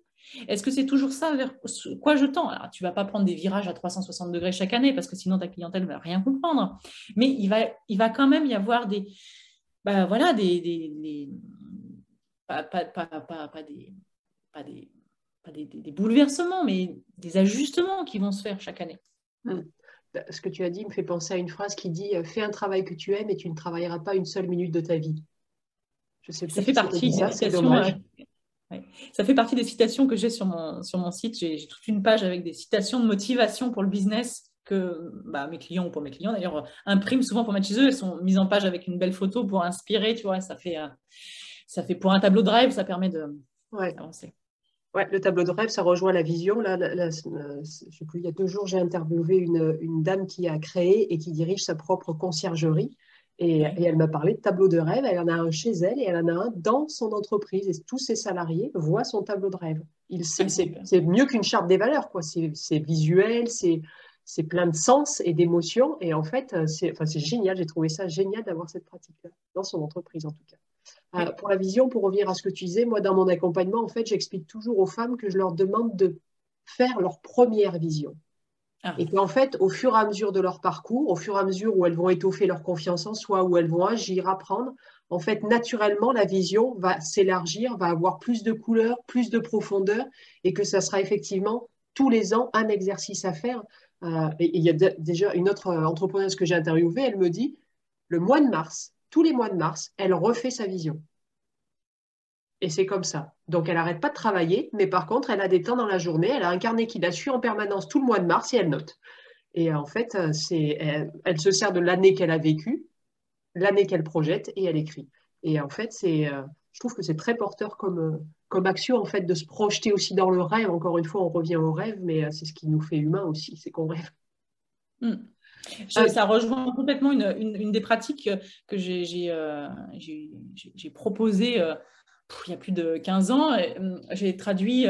Est-ce que c'est toujours ça vers quoi je tends? Alors, tu vas pas prendre des virages à 360 degrés chaque annès parce que sinon ta clientèle ne va rien comprendre. Mais il va, quand même y avoir des, bah, voilà, des, pas, des, pas des pas des, bouleversements, mais des ajustements qui vont se faire chaque année. Hmm. Ce que tu as dit me fait penser à une phrase qui dit Fais un travail que tu aimes et tu ne travailleras pas une seule minute de ta vie. Je sais ça fait partie des citations. Euh, ça fait partie des citations que j'ai sur mon, sur mon site. J'ai toute une page avec des citations de motivation pour le business que bah, mes clients ou pour mes clients d'ailleurs impriment souvent pour mettre chez eux. Elles sont mises en page avec une belle photo pour inspirer, tu vois. Ça fait, euh, ça fait pour un tableau de rêve, ça permet de ouais. Ouais, le tableau de rêve, ça rejoint la vision. Là, je sais plus, il y a deux jours, j'ai interviewé une, une, dame qui a créé et qui dirige sa propre conciergerie. Et, et elle m'a parlé de tableau de rêve. Elle en a un chez elle et elle en a un dans son entreprise. Et tous ses salariés voient son tableau de rêve. Ah, c'est mieux qu'une charte des valeurs. C'est visuel, c'est plein de sens et d'émotions. Et en fait, euh, c'est enfin, génial. J'ai trouvé ça génial d'avoir cette pratique-là, dans son entreprise en tout cas. Euh, pour la vision, pour revenir à ce que tu disais, moi, dans mon accompagnement, en fait, j'explique toujours aux femmes que je leur demande de faire leur première vision. Ah. Et qu'en fait, au fur et à mesure de leur parcours, au fur et à mesure où elles vont étoffer leur confiance en soi, où elles vont agir, apprendre, en fait, naturellement, la vision va s'élargir, va avoir plus de couleurs, plus de profondeur, et que ça sera effectivement tous les ans un exercice à faire. Euh, et il y a déjà une autre euh, entrepreneuse que j'ai interviewée, elle me dit, le mois de mars, tous les mois de mars, elle refait sa vision. Et c'est comme ça. Donc, elle n'arrête pas de travailler, mais par contre, elle a des temps dans la journée, elle a un carnet qui la suit en permanence tout le mois de mars et elle note. Et en fait, euh, c'est, elle, se sert de l'année qu'elle a vécue, l'année qu'elle projette et elle écrit. Et en fait, c'est, je trouve que c'est très porteur comme, action en fait de se projeter aussi dans le rêve. Encore une fois, on revient au rêve, mais euh, c'est ce qui nous fait humain aussi, c'est qu'on rêve. Hmm. ça rejoint complètement une, des pratiques que j'ai euh, proposées euh, il y a plus de 15 ans. J'ai traduit,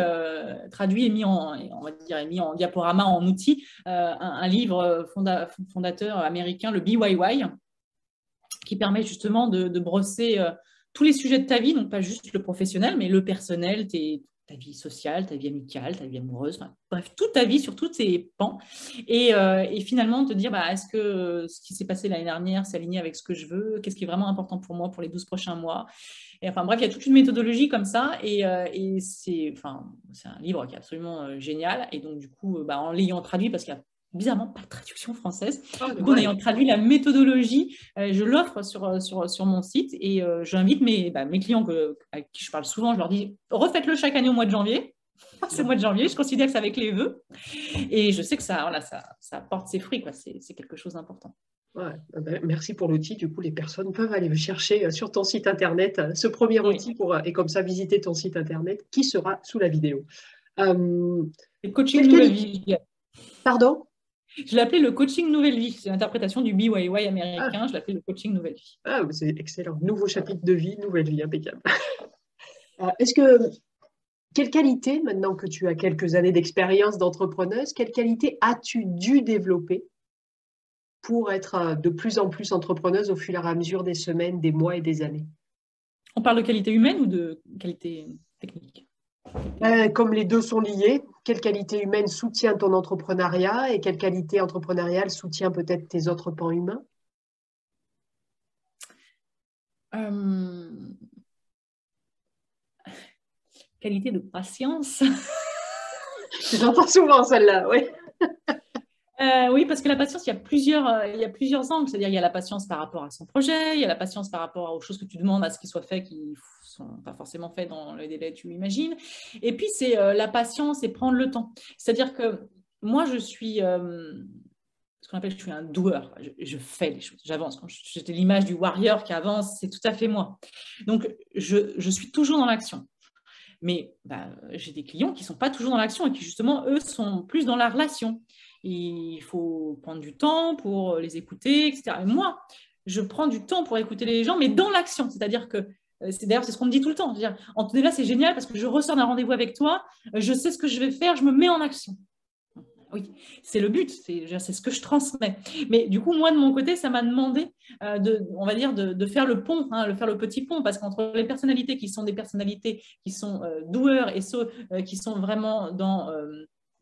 traduit et mis en, on va dire, mis en diaporama, en outil, un, livre fondateur américain, le BYY, qui permet justement de, de brosser tous les sujets de ta vie, donc pas juste le professionnel, mais le personnel, ta vie sociale, ta vie amicale, ta vie amoureuse, bref, toute ta vie sur tous tes pans. Et, euh, et finalement, te dire, bah, est-ce que ce qui s'est passé l'année dernière s'est aligné avec ce que je veux? Qu'est-ce qui est vraiment important pour moi pour les 12 prochains mois? Et enfin bref, il y a toute une méthodologie comme ça et, euh, et c'est enfin, un livre qui est absolument euh, génial. Et donc du coup, bah, en l'ayant traduit, parce qu'il y a bizarrement pas de traduction française. Ah, du coup, en ayant traduit la méthodologie, euh, je l'offre sur, euh, sur, sur, mon site et euh, j'invite mes, bah, mes clients que, avec qui je parle souvent, je leur dis refaites-le chaque année au mois de janvier. (laughs) C'est le mois de janvier, je considère que c'est avec les vœux. Et je sais que ça, voilà, ça, ça porte ses fruits, c'est quelque chose d'important. Ouais, ben, merci pour l'outil. Du coup, les personnes peuvent aller chercher sur ton site internet ce premier outil pour, et comme ça visiter ton site internet qui sera sous la vidéo. Euh, coaching nouvelle vie. Pardon? Je l'appelais le coaching nouvelle vie. C'est l'interprétation du BYY américain. Ah. Je l'appelais le coaching nouvelle vie. Ah, c'est excellent. Nouveau chapitre de vie, nouvelle vie, impeccable. Euh, est-ce que, quelle qualité, maintenant que tu as quelques années d'expérience d'entrepreneuse, quelle qualité as-tu dû développer pour être euh, de plus en plus entrepreneuse au fur et à mesure des semaines, des mois et des années? On parle de qualité humaine ou de qualité technique? Euh, comme les deux sont liés, quelle qualité humaine soutient ton entrepreneuriat et quelle qualité entrepreneuriale soutient peut-être tes autres pans humains? Euh, Qualité de patience. (laughs) J'entends souvent celle-là, oui. (laughs) Euh, oui, parce que la patience, il y a plusieurs, il y a plusieurs angles. C'est-à-dire, il y a la patience par rapport à son projet, il y a la patience par rapport aux choses que tu demandes à ce qui soit fait, qui sont pas forcément faits dans le délai que tu imagines. Et puis, c'est euh, la patience et prendre le temps. C'est-à-dire que moi, je suis euh, ce qu'on appelle, je suis un doueur. Je, fais les choses, j'avance. J'étais l'image du warrior qui avance, c'est tout à fait moi. Donc, je, je suis toujours dans l'action. Mais bah, j'ai des clients qui ne sont pas toujours dans l'action et qui, justement, eux, sont plus dans la relation. Il faut prendre du temps pour les écouter, etc. Et moi, je prends du temps pour écouter les gens, mais dans l'action. C'est-à-dire que c'est d'ailleurs c'est ce qu'on me dit tout le temps. Dire, là, c'est génial parce que je ressors d'un rendez-vous avec toi, euh, je sais ce que je vais faire, je me mets en action. Oui, c'est le but, c'est ce que je transmets. Mais du coup, moi, de mon côté, ça m'a demandé, euh, de, on va dire, de, faire le pont, hein, de faire le petit pont, parce qu'entre les personnalités qui sont des personnalités qui sont doueurs et ceux qui sont vraiment dans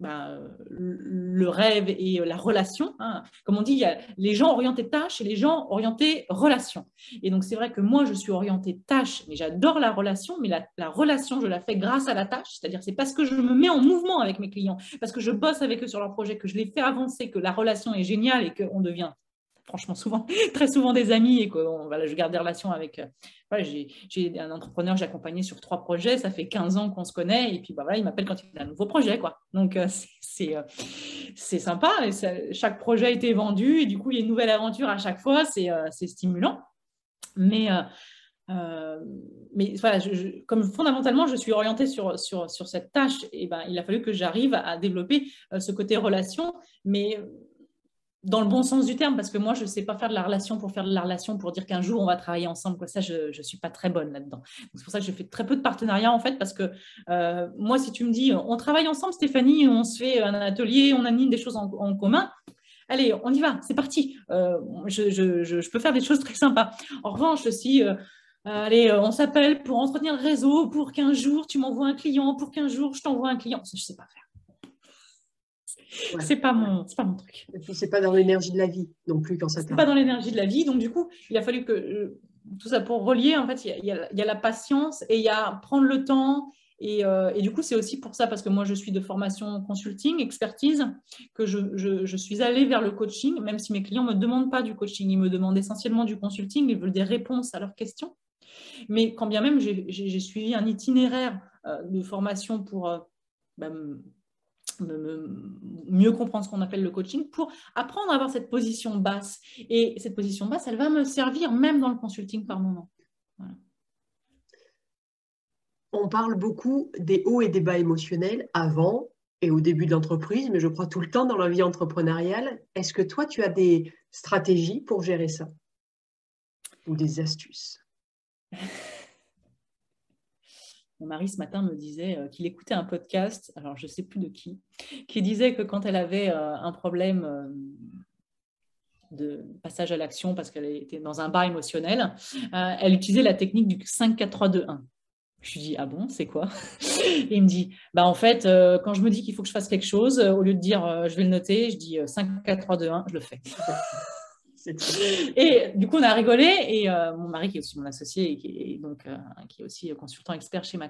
bah, le rêve et la relation. Hein. Comme on dit, il y a les gens orientés tâches et les gens orientés relation. Et donc, c'est vrai que moi, je suis orientée tâche, mais j'adore la relation, mais la, relation, je la fais grâce à la tâche. C'est-à-dire, c'est parce que je me mets en mouvement avec mes clients, parce que je bosse avec eux sur leur projet, que je les fais avancer, que la relation est géniale et qu'on devient franchement souvent, (laughs) très souvent des amis et que voilà, je garde des relations avec. Euh, voilà, j'ai un entrepreneur j'ai accompagné sur trois projets, ça fait 15 ans qu'on se connaît et puis bah, voilà, il m'appelle quand il a un nouveau projet. Quoi. Donc euh, (laughs) c'est euh, c'est sympa, chaque projet a été vendu et du coup il y a une nouvelle aventure à chaque fois, c'est stimulant. Mais. mais voilà, comme fondamentalement, je suis orientée sur, sur, sur cette tâche, et ben, il a fallu que j'arrive à développer ce côté relation, mais dans le bon sens du terme, parce que moi, je ne sais pas faire de la relation pour faire de la relation, pour dire qu'un jour, on va travailler ensemble. Ça, je ne suis pas très bonne là-dedans. C'est pour ça que je fais très peu de partenariats, en fait, parce que euh, moi, si tu me dis, on travaille ensemble, Stéphanie, on se fait un atelier, on anime des choses en, commun, allez, on y va, c'est parti. Euh, je, peux faire des choses très sympas. En revanche, si... Euh, allez, on s'appelle pour entretenir le réseau, pour qu'un jour tu m'envoies un client, pour qu'un jour je t'envoie un client. Ça, je ne sais pas faire. C'est pas mon, pas mon truc. Et puis c'est pas dans l'énergie de la vie non plus quand ça. C'est pas dans l'énergie de la vie, donc du coup, il a fallu que euh, tout ça pour relier, en fait, il y, a, la patience et il y a prendre le temps. Et, euh, et du coup, c'est aussi pour ça, parce que moi, je suis de formation consulting, expertise, que je, je, suis allée vers le coaching, même si mes clients ne me demandent pas du coaching, ils me demandent essentiellement du consulting, ils veulent des réponses à leurs questions. Mais quand bien même, j'ai suivi un itinéraire euh, de formation pour bah, mieux comprendre ce qu'on appelle le coaching pour apprendre à avoir cette position basse. Et cette position basse, elle va me servir même dans le consulting par moment. On parle beaucoup des hauts et des bas émotionnels avant et au début de l'entreprise, mais je crois tout le temps dans la vie entrepreneuriale. Est-ce que toi, tu as des stratégies pour gérer ça? Ou des astuces? (laughs) Mon mari ce matin me disait euh, qu'il écoutait un podcast, alors je ne sais plus de qui, qui disait que quand elle avait euh, un problème euh, de passage à l'action parce qu'elle était dans un bas émotionnel, elle utilisait la technique du 5, 4, 3, 2, 1. Je lui dis, ah bon, c'est quoi? Et (laughs) il me dit, bah en fait, quand je me dis qu'il faut que je fasse quelque chose, au lieu de dire je vais le noter, je dis 5, 4, 3, 2, 1, je le fais. Et du coup, on a rigolé. Et euh, mon mari, qui est aussi mon associé et qui est, donc, euh, qui est aussi consultant expert chez ma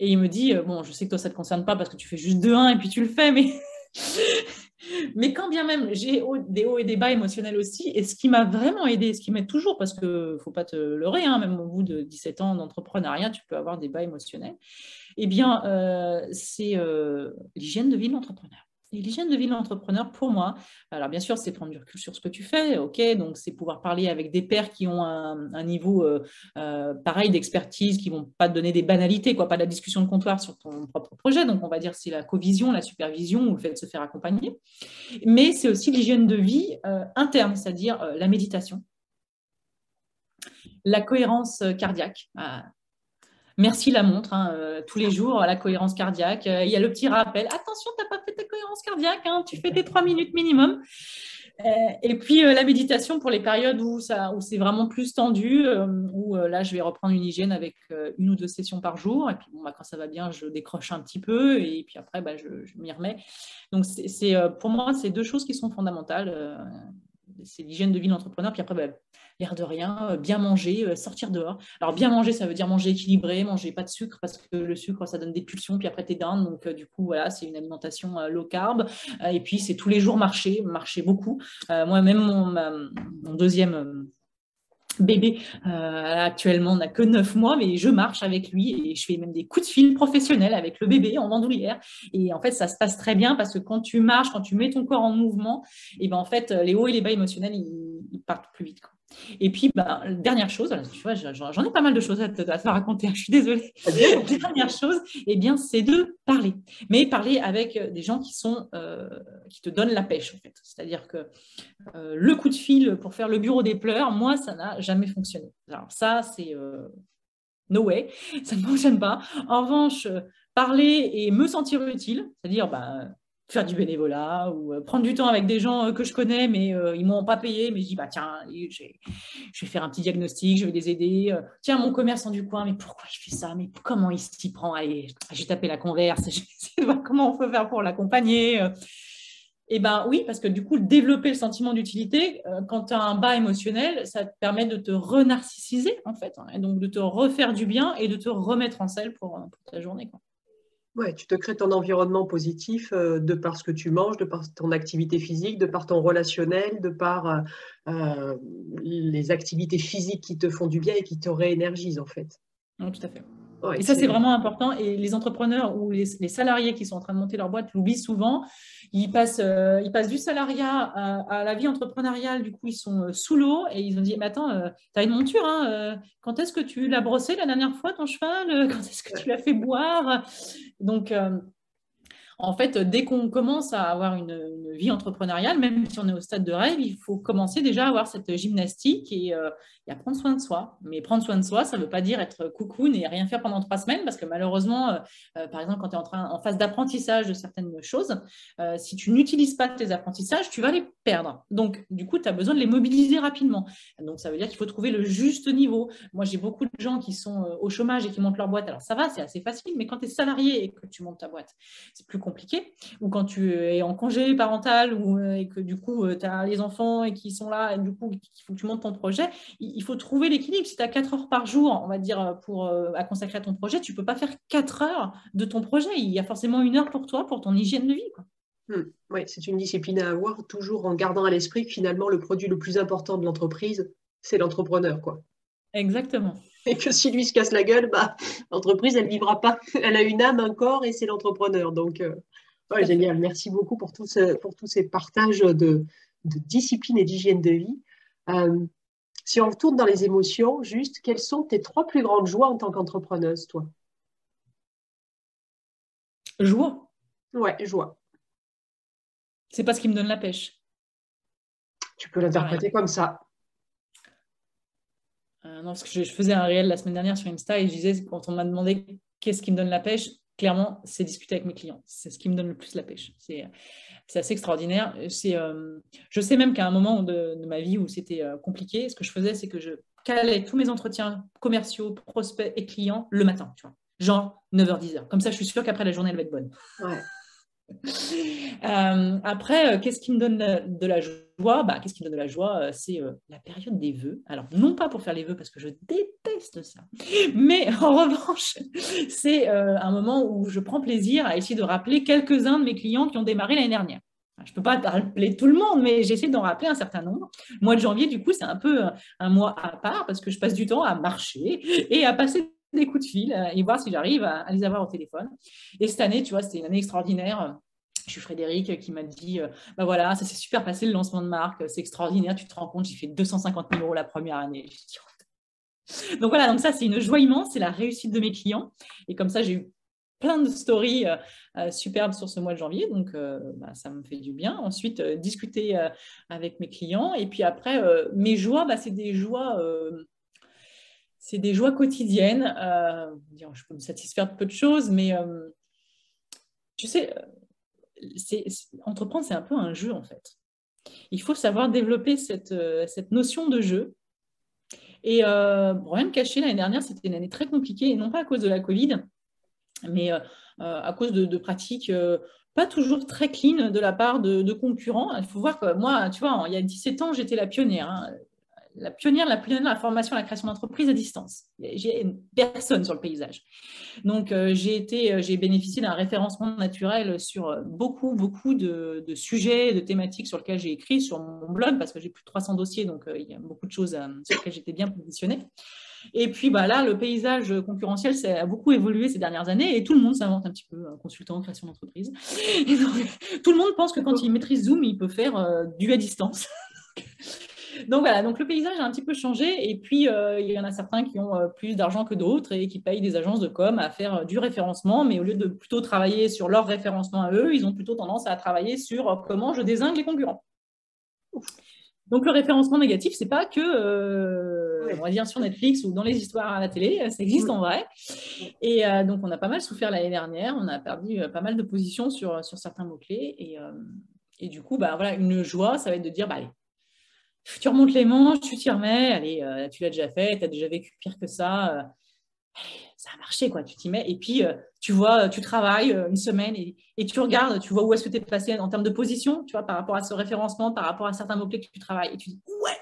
et il me dit Bon, je sais que toi, ça ne te concerne pas parce que tu fais juste 2-1 et puis tu le fais, mais. (laughs) mais quand bien même, j'ai des hauts et des bas émotionnels aussi. Et ce qui m'a vraiment aidé, ce qui m'aide toujours, parce qu'il ne faut pas te leurrer, hein, même au bout de 17 ans d'entrepreneuriat, tu peux avoir des bas émotionnels. Eh bien, euh, c'est l'hygiène de vie de l'entrepreneur l'hygiène de vie de l'entrepreneur, pour moi, alors bien sûr, c'est prendre du recul sur ce que tu fais, ok, donc c'est pouvoir parler avec des pairs qui ont un, niveau euh, euh, pareil d'expertise, qui vont pas te donner des banalités, quoi, pas de la discussion de comptoir sur ton propre projet. Donc on va dire c'est la co-vision, la supervision ou le fait de se faire accompagner. Mais c'est aussi l'hygiène de vie euh, interne, c'est-à-dire la méditation, la cohérence cardiaque. Merci la montre, hein, euh, tous les jours, la cohérence cardiaque. Euh, il y a le petit rappel, attention, tu n'as pas fait ta cohérence cardiaque, hein, tu fais tes trois minutes minimum. Euh, et puis la méditation pour les périodes où, où c'est vraiment plus tendu, où là je vais reprendre une hygiène avec une ou deux sessions par jour. Et puis bon, bah, quand ça va bien, je décroche un petit peu et puis après bah, je, m'y remets. Donc c'est, pour moi, c'est deux choses qui sont fondamentales c'est l'hygiène de vie de l'entrepreneur. Puis après, bah, l'air de rien, euh, bien manger, euh, sortir dehors. Alors, bien manger, ça veut dire manger équilibré, manger pas de sucre, parce que le sucre, ça donne des pulsions, puis après, tu es down. Donc, euh, du coup, voilà, c'est une alimentation low carb. et puis, c'est tous les jours marcher, marcher beaucoup. Moi-même, mon, deuxième bébé actuellement n'a que 9 mois, mais je marche avec lui et je fais même des coups de fil professionnels avec le bébé en bandoulière. Et en fait, ça se passe très bien parce que quand tu marches, quand tu mets ton corps en mouvement, et ben en fait, les hauts et les bas émotionnels, ils, partent plus vite. Et puis, bah, dernière chose, tu vois, j'en ai pas mal de choses à te, raconter, (laughs) je suis désolée. dernière chose, eh bien, c'est de parler. Mais parler avec des gens qui, sont, euh, qui te donnent la pêche, en fait. C'est-à-dire que euh, le coup de fil pour faire le bureau des pleurs, moi, ça n'a jamais fonctionné. Alors ça, c'est euh, no way, (laughs) ça ne fonctionne pas. En revanche, parler et me sentir utile, c'est-à-dire, bah, faire du bénévolat ou euh, prendre du temps avec des gens euh, que je connais, mais ils ils m'ont pas payé. Mais je dis, bah tiens, je vais faire un petit diagnostic, je vais les aider. Tiens, mon commerçant du coin, mais pourquoi il fait ça Mais comment il s'y prend Allez, j'ai tapé la converse, (laughs) j'ai essayé de voir comment on peut faire pour l'accompagner. Eh bien oui, parce que du coup, développer le sentiment d'utilité, quand tu as un bas émotionnel, ça te permet de te renarcissiser, en fait, hein, et donc de te refaire du bien et de te remettre en selle pour, ta journée. Ouais, tu te crées ton environnement positif euh, de par ce que tu manges, de par ton activité physique, de par ton relationnel, de par euh, euh, les activités physiques qui te font du bien et qui te réénergisent en fait. tout à fait et ça, c'est vraiment important. Et les entrepreneurs ou les, salariés qui sont en train de monter leur boîte l'oublient souvent. Ils passent, euh, ils passent du salariat à, la vie entrepreneuriale. Du coup, ils sont euh, sous l'eau et ils ont dit Mais attends, euh, tu as une monture. Hein, quand est-ce que tu l'as brossé la dernière fois, ton cheval (laughs) Quand est-ce que tu l'as fait boire? Donc, en fait, dès qu'on commence à avoir une, vie entrepreneuriale, même si on est au stade de rêve, il faut commencer déjà à avoir cette gymnastique et, euh, à prendre soin de soi. Mais prendre soin de soi, ça ne veut pas dire être coucoune et rien faire pendant trois semaines, parce que malheureusement, euh, euh, par exemple, quand tu es en, train, en phase d'apprentissage de certaines choses, si tu n'utilises pas tes apprentissages, tu vas les perdre. Donc, du coup, tu as besoin de les mobiliser rapidement. Donc, ça veut dire qu'il faut trouver le juste niveau. Moi, j'ai beaucoup de gens qui sont au chômage et qui montent leur boîte. Alors, ça va, c'est assez facile, mais quand tu es salarié et que tu montes ta boîte, c'est plus compliqué, ou quand tu es en congé parental ou, euh, et que du coup, euh, tu as les enfants et qui sont là, et du coup, il faut que tu montes ton projet, il faut trouver l'équilibre. Si tu as 4 heures par jour, on va dire, pour, euh, à consacrer à ton projet, tu ne peux pas faire 4 heures de ton projet. Il y a forcément une heure pour toi, pour ton hygiène de vie. Hmm. Oui, c'est une discipline à avoir, toujours en gardant à l'esprit que finalement, le produit le plus important de l'entreprise, c'est l'entrepreneur. quoi. Exactement. (laughs) Et que si lui se casse la gueule, bah, l'entreprise, elle ne vivra pas. (laughs) Elle a une âme, un corps, et c'est l'entrepreneur. Donc, Ouais, génial. Merci beaucoup pour, tout pour tous ces partages de, discipline et d'hygiène de vie. Euh, si on retourne dans les émotions, juste, quelles sont tes trois plus grandes joies en tant qu'entrepreneuse, toi? Joie. Ouais, joie. C'est pas ce qui me donne la pêche. Tu peux l'interpréter comme ça. Euh, non, parce que je, je, faisais un réel la semaine dernière sur Insta et je disais, quand on m'a demandé qu'est-ce qui me donne la pêche, clairement, c'est discuter avec mes clients. C'est ce qui me donne le plus la pêche. C'est, assez extraordinaire. Euh, je sais même qu'à un moment de, ma vie où c'était euh, compliqué, ce que je faisais, c'est que je calais tous mes entretiens commerciaux, prospects et clients le matin, tu vois. Genre 9h, 10h. Comme ça, je suis sûre qu'après, la journée, elle va être bonne. Ouais. (laughs) Euh, après, qu'est-ce qui me donne de la joie? Bah, Qu'est-ce qui me donne de la joie C'est la période des vœux. Alors, non pas pour faire les vœux parce que je déteste ça, mais (laughs) en revanche, c'est un moment où je prends plaisir à essayer de rappeler quelques-uns de mes clients qui ont démarré l'année dernière. Je ne peux pas rappeler tout le monde, mais j'essaie d'en rappeler un certain nombre. Le mois de janvier, du coup, c'est un peu un mois à part parce que je passe du temps à marcher et à passer des coups de fil et voir si j'arrive à, les avoir au téléphone. Et cette année, tu vois, c'était une année extraordinaire. Je suis Frédéric qui m'a dit euh, bah voilà, ça s'est super passé le lancement de marque, c'est extraordinaire, tu te rends compte, j'ai fait 250 000 euros la première année. Donc voilà, donc ça c'est une joie immense, c'est la réussite de mes clients. Et comme ça, j'ai eu plein de stories euh, euh, superbes sur ce mois de janvier, donc bah, ça me fait du bien. Ensuite, discuter avec mes clients. Et puis après, mes joies, bah, c'est des joies c'est des joies quotidiennes. je peux me satisfaire de peu de choses, mais tu sais, entreprendre, c'est un peu un jeu en fait. Il faut savoir développer cette, euh, notion de jeu. Et euh, rien me cacher, l'année dernière, c'était une année très compliquée, et non pas à cause de la Covid, mais euh, à cause de, pratiques pas toujours très clean de la part de, concurrents. Il faut voir que moi, tu vois, il y a 17 ans, j'étais la pionnière. Hein la pionnière, la pionnière de la formation à la création d'entreprise à distance. J'ai personne sur le paysage. Donc, euh, j'ai été, euh, j'ai bénéficié d'un référencement naturel sur euh, beaucoup, beaucoup de, sujets, de thématiques sur lesquels j'ai écrit sur mon blog parce que j'ai plus de 300 dossiers, donc il y a beaucoup de choses sur lesquelles j'étais bien positionnée. Et puis bah là, le paysage concurrentiel ça a beaucoup évolué ces dernières années et tout le monde s'invente un petit peu un consultant création d'entreprise. tout le monde pense que quand il maîtrise Zoom, il peut faire du à distance. Donc voilà, donc le paysage a un petit peu changé et puis euh, il y en a certains qui ont euh, plus d'argent que d'autres et qui payent des agences de com à faire euh, du référencement, mais au lieu de plutôt travailler sur leur référencement à eux, ils ont plutôt tendance à travailler sur comment je désingue les concurrents. Donc le référencement négatif, c'est pas que on va dire sur Netflix ou dans les histoires à la télé, ça existe en vrai. Et donc, on a pas mal souffert l'année dernière. On a perdu pas mal de positions sur, sur certains mots-clés. Et, et, du coup, bah, voilà, une joie, ça va être de dire, bah, allez, tu remontes les manches, tu t'y remets, allez, tu l'as déjà fait, tu as déjà vécu pire que ça ça a marché, quoi. Tu t'y mets et puis euh, tu vois, tu travailles euh, une semaine et, et, tu regardes, tu vois où est-ce que tu es placé en termes de position, tu vois, par rapport à ce référencement, par rapport à certains mots-clés que tu travailles. Et tu dis, ouais,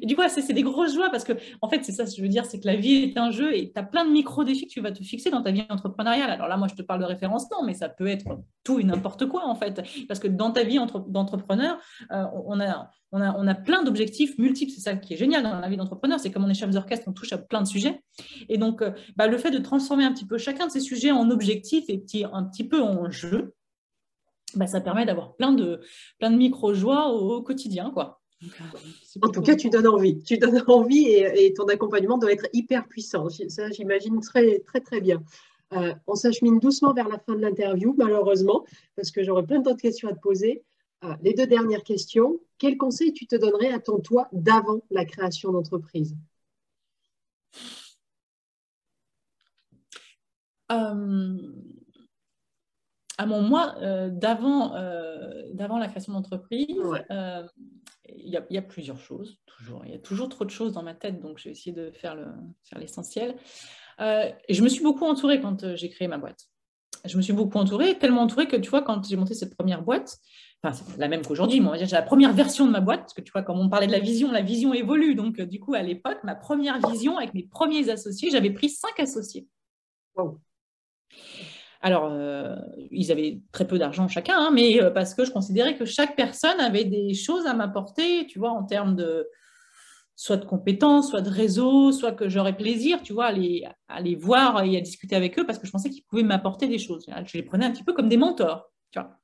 et du coup, c'est des grosses joies parce que, en fait, c'est ça, je veux dire, c'est que la vie est un jeu et tu as plein de micro-défis que tu vas te fixer dans ta vie entrepreneuriale. Alors là, moi, je te parle de référencement, mais ça peut être tout et n'importe quoi, en fait. Parce que dans ta vie d'entrepreneur, euh, on, a, on, a, on a plein d'objectifs multiples. C'est ça qui est génial dans la vie d'entrepreneur. C'est comme on est chef d'orchestre, on touche à plein de sujets. Et donc, euh, bah, le fait de transformer un petit peu chacun de ces sujets en objectifs et petit, un petit peu en jeu, bah, ça permet d'avoir plein de, plein de micro-joies au, au quotidien, quoi. En tout cas, tu donnes envie. Tu donnes (laughs) envie et, ton accompagnement doit être hyper puissant. Ça, j'imagine très, très, très bien. Euh, on s'achemine doucement vers la fin de l'interview, malheureusement, parce que j'aurais plein d'autres questions à te poser. Euh, les deux dernières questions. Quel conseil tu te donnerais à ton toi d'avant la création d'entreprise? Euh, À mon moi d'avant la création d'entreprise, il y, a, plusieurs choses, toujours. Il y a toujours trop de choses dans ma tête, donc j'ai essayé de faire l'essentiel. Euh, et je me suis beaucoup entourée quand euh, j'ai créé ma boîte. Je me suis beaucoup entourée, tellement entourée que tu vois, quand j'ai monté cette première boîte, enfin, c'est la même qu'aujourd'hui, mais on va dire j'ai la première version de ma boîte, parce que tu vois, comme on parlait de la vision, la vision évolue. Donc, euh, du coup, à l'époque, ma première vision avec mes premiers associés, j'avais pris cinq associés. Wow. Alors, euh, ils avaient très peu d'argent chacun, hein, mais euh, parce que je considérais que chaque personne avait des choses à m'apporter, tu vois, en termes de soit de compétences, soit de réseau, soit que j'aurais plaisir, tu vois, à les, les, voir et à discuter avec eux parce que je pensais qu'ils pouvaient m'apporter des choses. Je les prenais un petit peu comme des mentors, tu vois.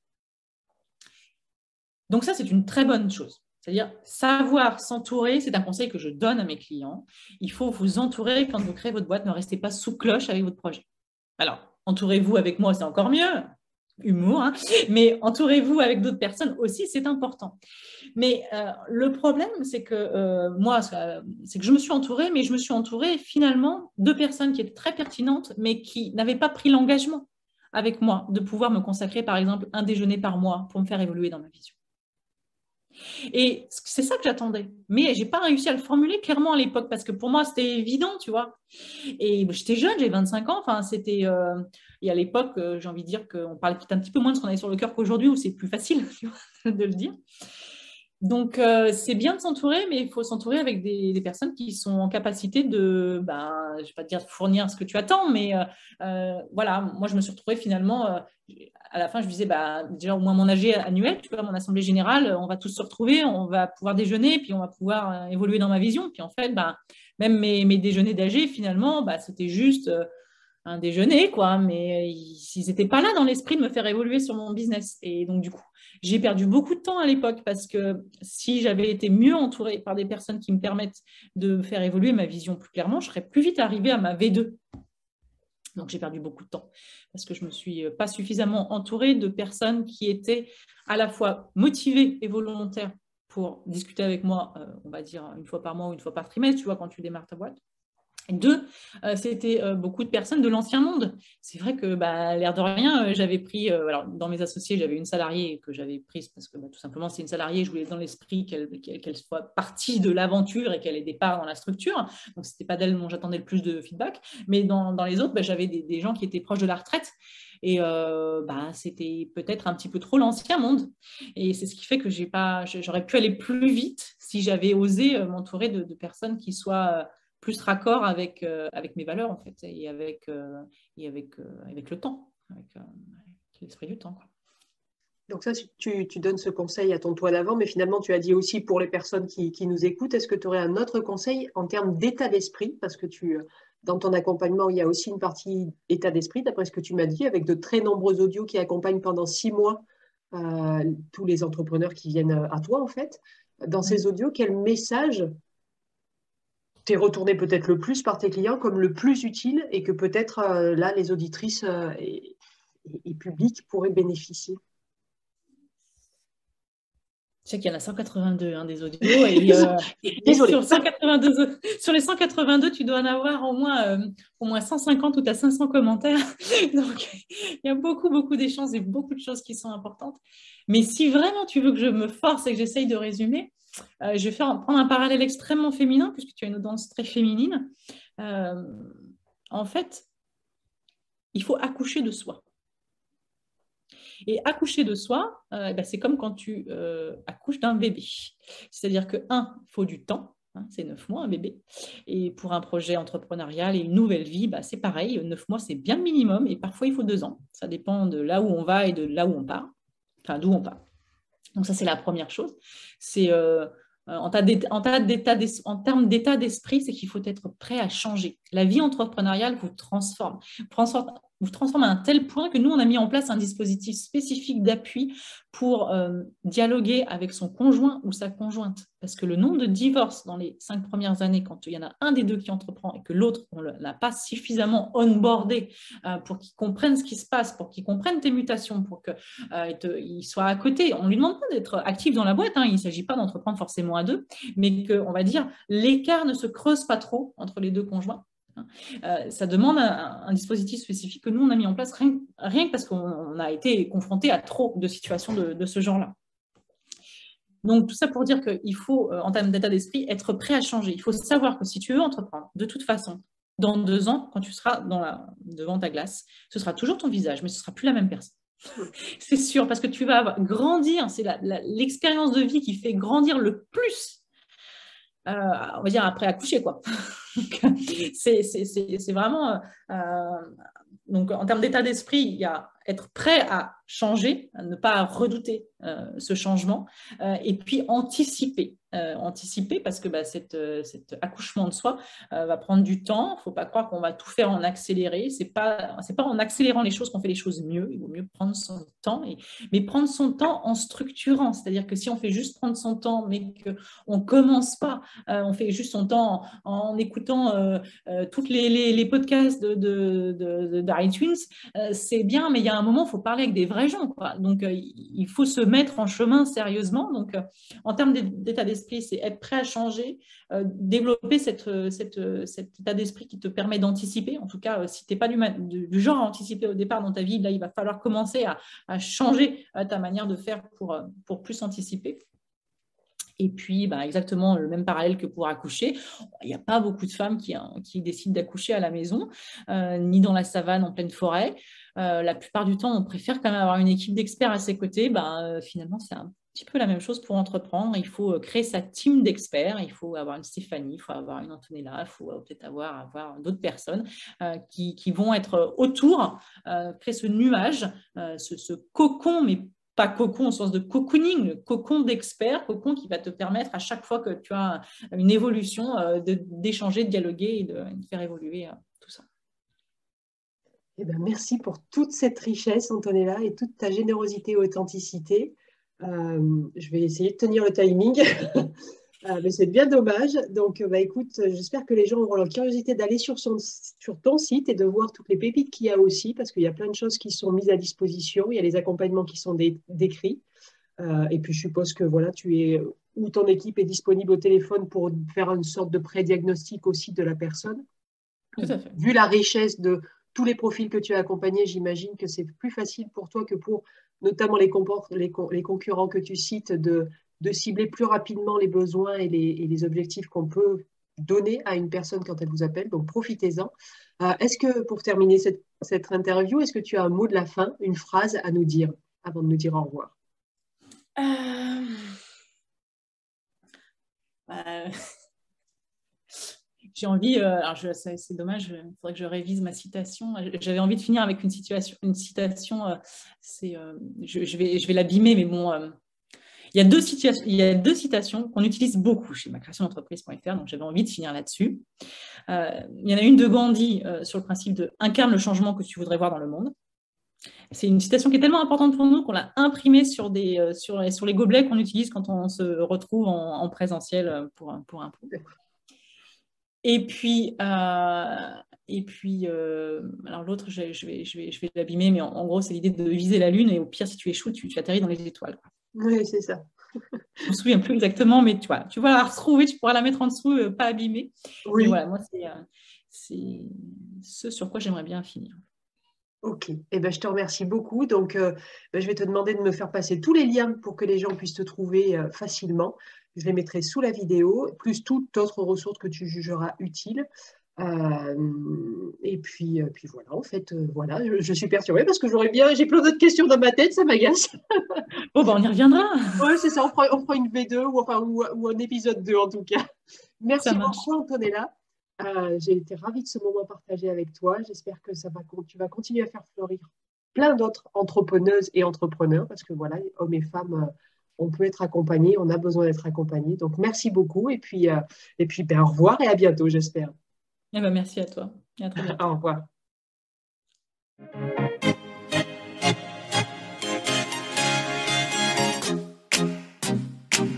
Donc ça, c'est une très bonne chose. C'est-à-dire savoir s'entourer, c'est un conseil que je donne à mes clients. Il faut vous entourer quand vous créez votre boîte, ne restez pas sous cloche avec votre projet. Alors, entourez-vous avec moi, c'est encore mieux. Humour, hein. mais entourez-vous avec d'autres personnes aussi, c'est important. Mais euh, le problème, c'est que euh, moi, c'est que je me suis entourée, mais je me suis entourée finalement de personnes qui étaient très pertinentes, mais qui n'avaient pas pris l'engagement avec moi de pouvoir me consacrer, par exemple, un déjeuner par mois pour me faire évoluer dans ma vision. Et c'est ça que j'attendais. Mais j'ai pas réussi à le formuler clairement à l'époque parce que pour moi, c'était évident, tu vois. Et j'étais jeune, j'ai 25 ans. Enfin, c'était. Euh, et à l'époque, euh, j'ai envie de dire qu'on parlait peut-être un petit peu moins de ce qu'on avait sur le cœur qu'aujourd'hui, où c'est plus facile (laughs) de le dire. Donc, euh, c'est bien de s'entourer, mais il faut s'entourer avec des, personnes qui sont en capacité de, ben, je ne vais pas te dire fournir ce que tu attends, mais voilà, moi, je me suis retrouvée finalement à la fin, je disais, bah, déjà au moins mon AG annuel, tu vois, mon assemblée générale, on va tous se retrouver, on va pouvoir déjeuner, puis on va pouvoir euh, évoluer dans ma vision. Puis en fait, bah, même mes, déjeuners d'AG, finalement, bah, c'était juste euh, un déjeuner, quoi. Mais ils n'étaient pas là dans l'esprit de me faire évoluer sur mon business. Et donc, du coup, j'ai perdu beaucoup de temps à l'époque parce que si j'avais été mieux entourée par des personnes qui me permettent de faire évoluer ma vision plus clairement, je serais plus vite arrivée à ma V2. Donc j'ai perdu beaucoup de temps parce que je ne me suis euh, pas suffisamment entourée de personnes qui étaient à la fois motivées et volontaires pour discuter avec moi, euh, on va dire une fois par mois ou une fois par trimestre, tu vois, quand tu démarres ta boîte. Deux, euh, c'était euh, beaucoup de personnes de l'ancien monde. C'est vrai que, bah, l'air de rien, euh, j'avais pris, dans mes associés, j'avais une salariée que j'avais prise parce que bah, tout simplement c'est une salariée, je voulais dans l'esprit qu'elle soit partie de l'aventure et qu'elle ait des parts dans la structure. Donc c'était pas d'elle dont j'attendais le plus de feedback. Mais dans, les autres, bah, j'avais des, gens qui étaient proches de la retraite. Et bah, c'était peut-être un petit peu trop l'ancien monde. Et c'est ce qui fait que j'aurais pu aller plus vite si j'avais osé m'entourer de, personnes qui soient plus raccord avec, euh, avec mes valeurs, en fait, et avec, euh, et avec, euh, avec le temps, avec, l'esprit du temps. Donc ça, tu, tu, donnes ce conseil à ton toi d'avant, mais finalement, tu as dit aussi pour les personnes qui, qui nous écoutent, est-ce que tu aurais un autre conseil en termes d'état d'esprit? Parce que tu, dans ton accompagnement, il y a aussi une partie état d'esprit, d'après ce que tu m'as dit, avec de très nombreux audios qui accompagnent pendant six mois tous les entrepreneurs qui viennent à toi, en fait. Dans ces audios, quel message t'es retourné peut-être le plus par tes clients comme le plus utile et que peut-être euh, là, les auditrices euh, et, et, publics pourraient bénéficier Je sais qu'il y en a 182 hein, des audios. (laughs) Et, euh, sur, 182, sur, les 182, tu dois en avoir au moins, au moins 150 ou tu as 500 commentaires. (laughs) Donc, il y a beaucoup, beaucoup d'échanges et beaucoup de choses qui sont importantes. Mais si vraiment tu veux que je me force et que j'essaye de résumer, euh, je vais faire, prendre un parallèle extrêmement féminin, puisque tu as une audience très féminine. en fait, il faut accoucher de soi. Et accoucher de soi, euh, eh ben, c'est comme quand tu euh, accouches d'un bébé. C'est-à-dire que, un, il faut du temps. Hein, c'est neuf mois un bébé. Et pour un projet entrepreneurial et une nouvelle vie, bah, c'est pareil. Neuf mois, c'est bien le minimum. Et parfois, il faut deux ans. Ça dépend de là où on va et de là où on part. Enfin, d'où on part. Donc ça, c'est la première chose. C'est euh, en, en, termes d'état d'esprit, c'est qu'il faut être prêt à changer. La vie entrepreneuriale vous transforme vous transforme à un tel point que nous, on a mis en place un dispositif spécifique d'appui pour euh, dialoguer avec son conjoint ou sa conjointe. Parce que le nombre de divorces dans les cinq premières années, quand il y en a un des deux qui entreprend et que l'autre, on ne l'a pas suffisamment onboardé euh, pour qu'il comprenne ce qui se passe, pour qu'il comprenne tes mutations, pour qu'il euh, soit à côté. On lui demande pas d'être actif dans la boîte, hein. il ne s'agit pas d'entreprendre forcément à deux, mais que, on va dire, l'écart ne se creuse pas trop entre les deux conjoints euh, ça demande un, dispositif spécifique que nous, on a mis en place rien, rien que parce qu'on a été confronté à trop de situations de, ce genre-là. Donc, tout ça pour dire qu'il faut, euh, en termes d'état d'esprit, être prêt à changer. Il faut savoir que si tu veux entreprendre, de toute façon, dans deux ans, quand tu seras devant ta glace, ce sera toujours ton visage, mais ce ne sera plus la même personne. (laughs) C'est sûr, parce que tu vas grandir, c'est l'expérience de vie qui fait grandir le plus euh, on va dire après accoucher quoi. (laughs) (laughs) c'est vraiment euh, donc en termes d'état d'esprit, il y a être prêt à changer, ne pas redouter euh, ce changement, et puis anticiper. Euh, anticiper parce que bah, cet accouchement de soi euh, va prendre du temps. Il ne faut pas croire qu'on va tout faire en accéléré. Ce n'est pas, pas en accélérant les choses qu'on fait les choses mieux. Il vaut mieux prendre son temps, et, mais prendre son temps en structurant. C'est-à-dire que si on fait juste prendre son temps, mais qu'on ne commence pas, euh, on fait juste son temps en, écoutant tous les, les, podcasts d'iTunes, de, de, c'est bien, mais il y a un moment, il faut parler avec des vrais gens. Donc, il faut se mettre en chemin sérieusement. Donc, en termes d'état d'esprit, c'est être prêt à changer, euh, développer cette, euh, euh, cet état d'esprit qui te permet d'anticiper. En tout cas, si tu n'es pas du, genre à anticiper au départ dans ta vie, là, il va falloir commencer à, changer ta manière de faire pour, pour plus anticiper. Et puis, bah, exactement le même parallèle que pour accoucher. Il n'y a pas beaucoup de femmes qui, hein, décident d'accoucher à la maison, ni dans la savane, en pleine forêt. la plupart du temps, on préfère quand même avoir une équipe d'experts à ses côtés. Bah, finalement, c'est un petit peu la même chose pour entreprendre. Il faut euh, créer sa team d'experts. Il faut avoir une Stéphanie, il faut avoir une Antonella, il faut euh, peut-être avoir, d'autres personnes euh, qui, qui, vont être autour, créer ce nuage, ce, cocon, mais pas cocon au sens de cocooning, le cocon d'experts, cocon qui va te permettre à chaque fois que tu as une évolution d'échanger, de, dialoguer et de, faire évoluer tout ça. Eh ben, merci pour toute cette richesse, Antonella, et toute ta générosité et authenticité. Euh, je vais essayer de tenir le timing, (laughs) euh, mais c'est bien dommage. Donc, bah, écoute, j'espère que les gens auront la curiosité d'aller sur, sur ton site et de voir toutes les pépites qu'il y a aussi, parce qu'il y a plein de choses qui sont mises à disposition. Il y a les accompagnements qui sont décrits. Euh, et puis, je suppose que voilà, tu es ou ton équipe est disponible au téléphone pour faire une sorte de pré-diagnostic aussi de la personne. Tout à fait. Vu la richesse de tous les profils que tu as accompagnés, j'imagine que c'est plus facile pour toi que pour notamment les, concurrents que tu cites, de, cibler plus rapidement les besoins et les, objectifs qu'on peut donner à une personne quand elle vous appelle. Donc, profitez-en. Euh, est-ce que, pour terminer cette, cette interview, est-ce que tu as un mot de la fin, une phrase à nous dire avant de nous dire au revoir? Euh... Bah, j'ai envie, euh, alors c'est dommage, il faudrait que je révise ma citation. J'avais envie de finir avec une, situation, une citation, euh, c'est, euh, je, vais, je vais l'abîmer, mais bon, il, y a deux il y a deux citations qu'on utilise beaucoup chez ma création d'entreprise.fr, donc j'avais envie de finir là-dessus. il y en a une de Gandhi sur le principe de incarne le changement que tu voudrais voir dans le monde. C'est une citation qui est tellement importante pour nous qu'on l'a imprimée sur, des, sur, les gobelets qu'on utilise quand on se retrouve en, présentiel pour, pour un pot. Et puis, euh, et puis euh, alors l'autre, je, vais, je, vais, je vais l'abîmer, mais en, gros, c'est l'idée de viser la Lune et au pire, si tu échoues, tu, tu atterris dans les étoiles. Oui, c'est ça. Je me souviens plus exactement, mais tu vois, tu vas la retrouver, tu pourras la mettre en dessous, euh, pas abîmée. Oui. voilà, moi, c'est c'est ce sur quoi j'aimerais bien finir. Ok, eh ben, je te remercie beaucoup. Donc, ben, je vais te demander de me faire passer tous les liens pour que les gens puissent te trouver facilement. Je les mettrai sous la vidéo, plus toutes autres ressources que tu jugeras utiles. Euh, et puis, euh, puis voilà, en fait, euh, voilà, je, suis perturbée parce que j'aurais bien, j'ai plein d'autres questions dans ma tête, ça m'agace. (laughs) bon, ben, on y reviendra. Oui, c'est ça, on fera, on une V2 ou, enfin, ou, un épisode 2 en tout cas. Merci beaucoup, Antonella. j'ai été ravie de ce moment partagé avec toi. J'espère que ça va, tu vas continuer à faire fleurir plein d'autres entrepreneuses et entrepreneurs parce que voilà, hommes et femmes on peut être accompagné, on a besoin d'être accompagné. Donc merci beaucoup et puis, euh, et puis ben, au revoir et à bientôt, j'espère. Eh ben, merci à toi. À (laughs) au revoir.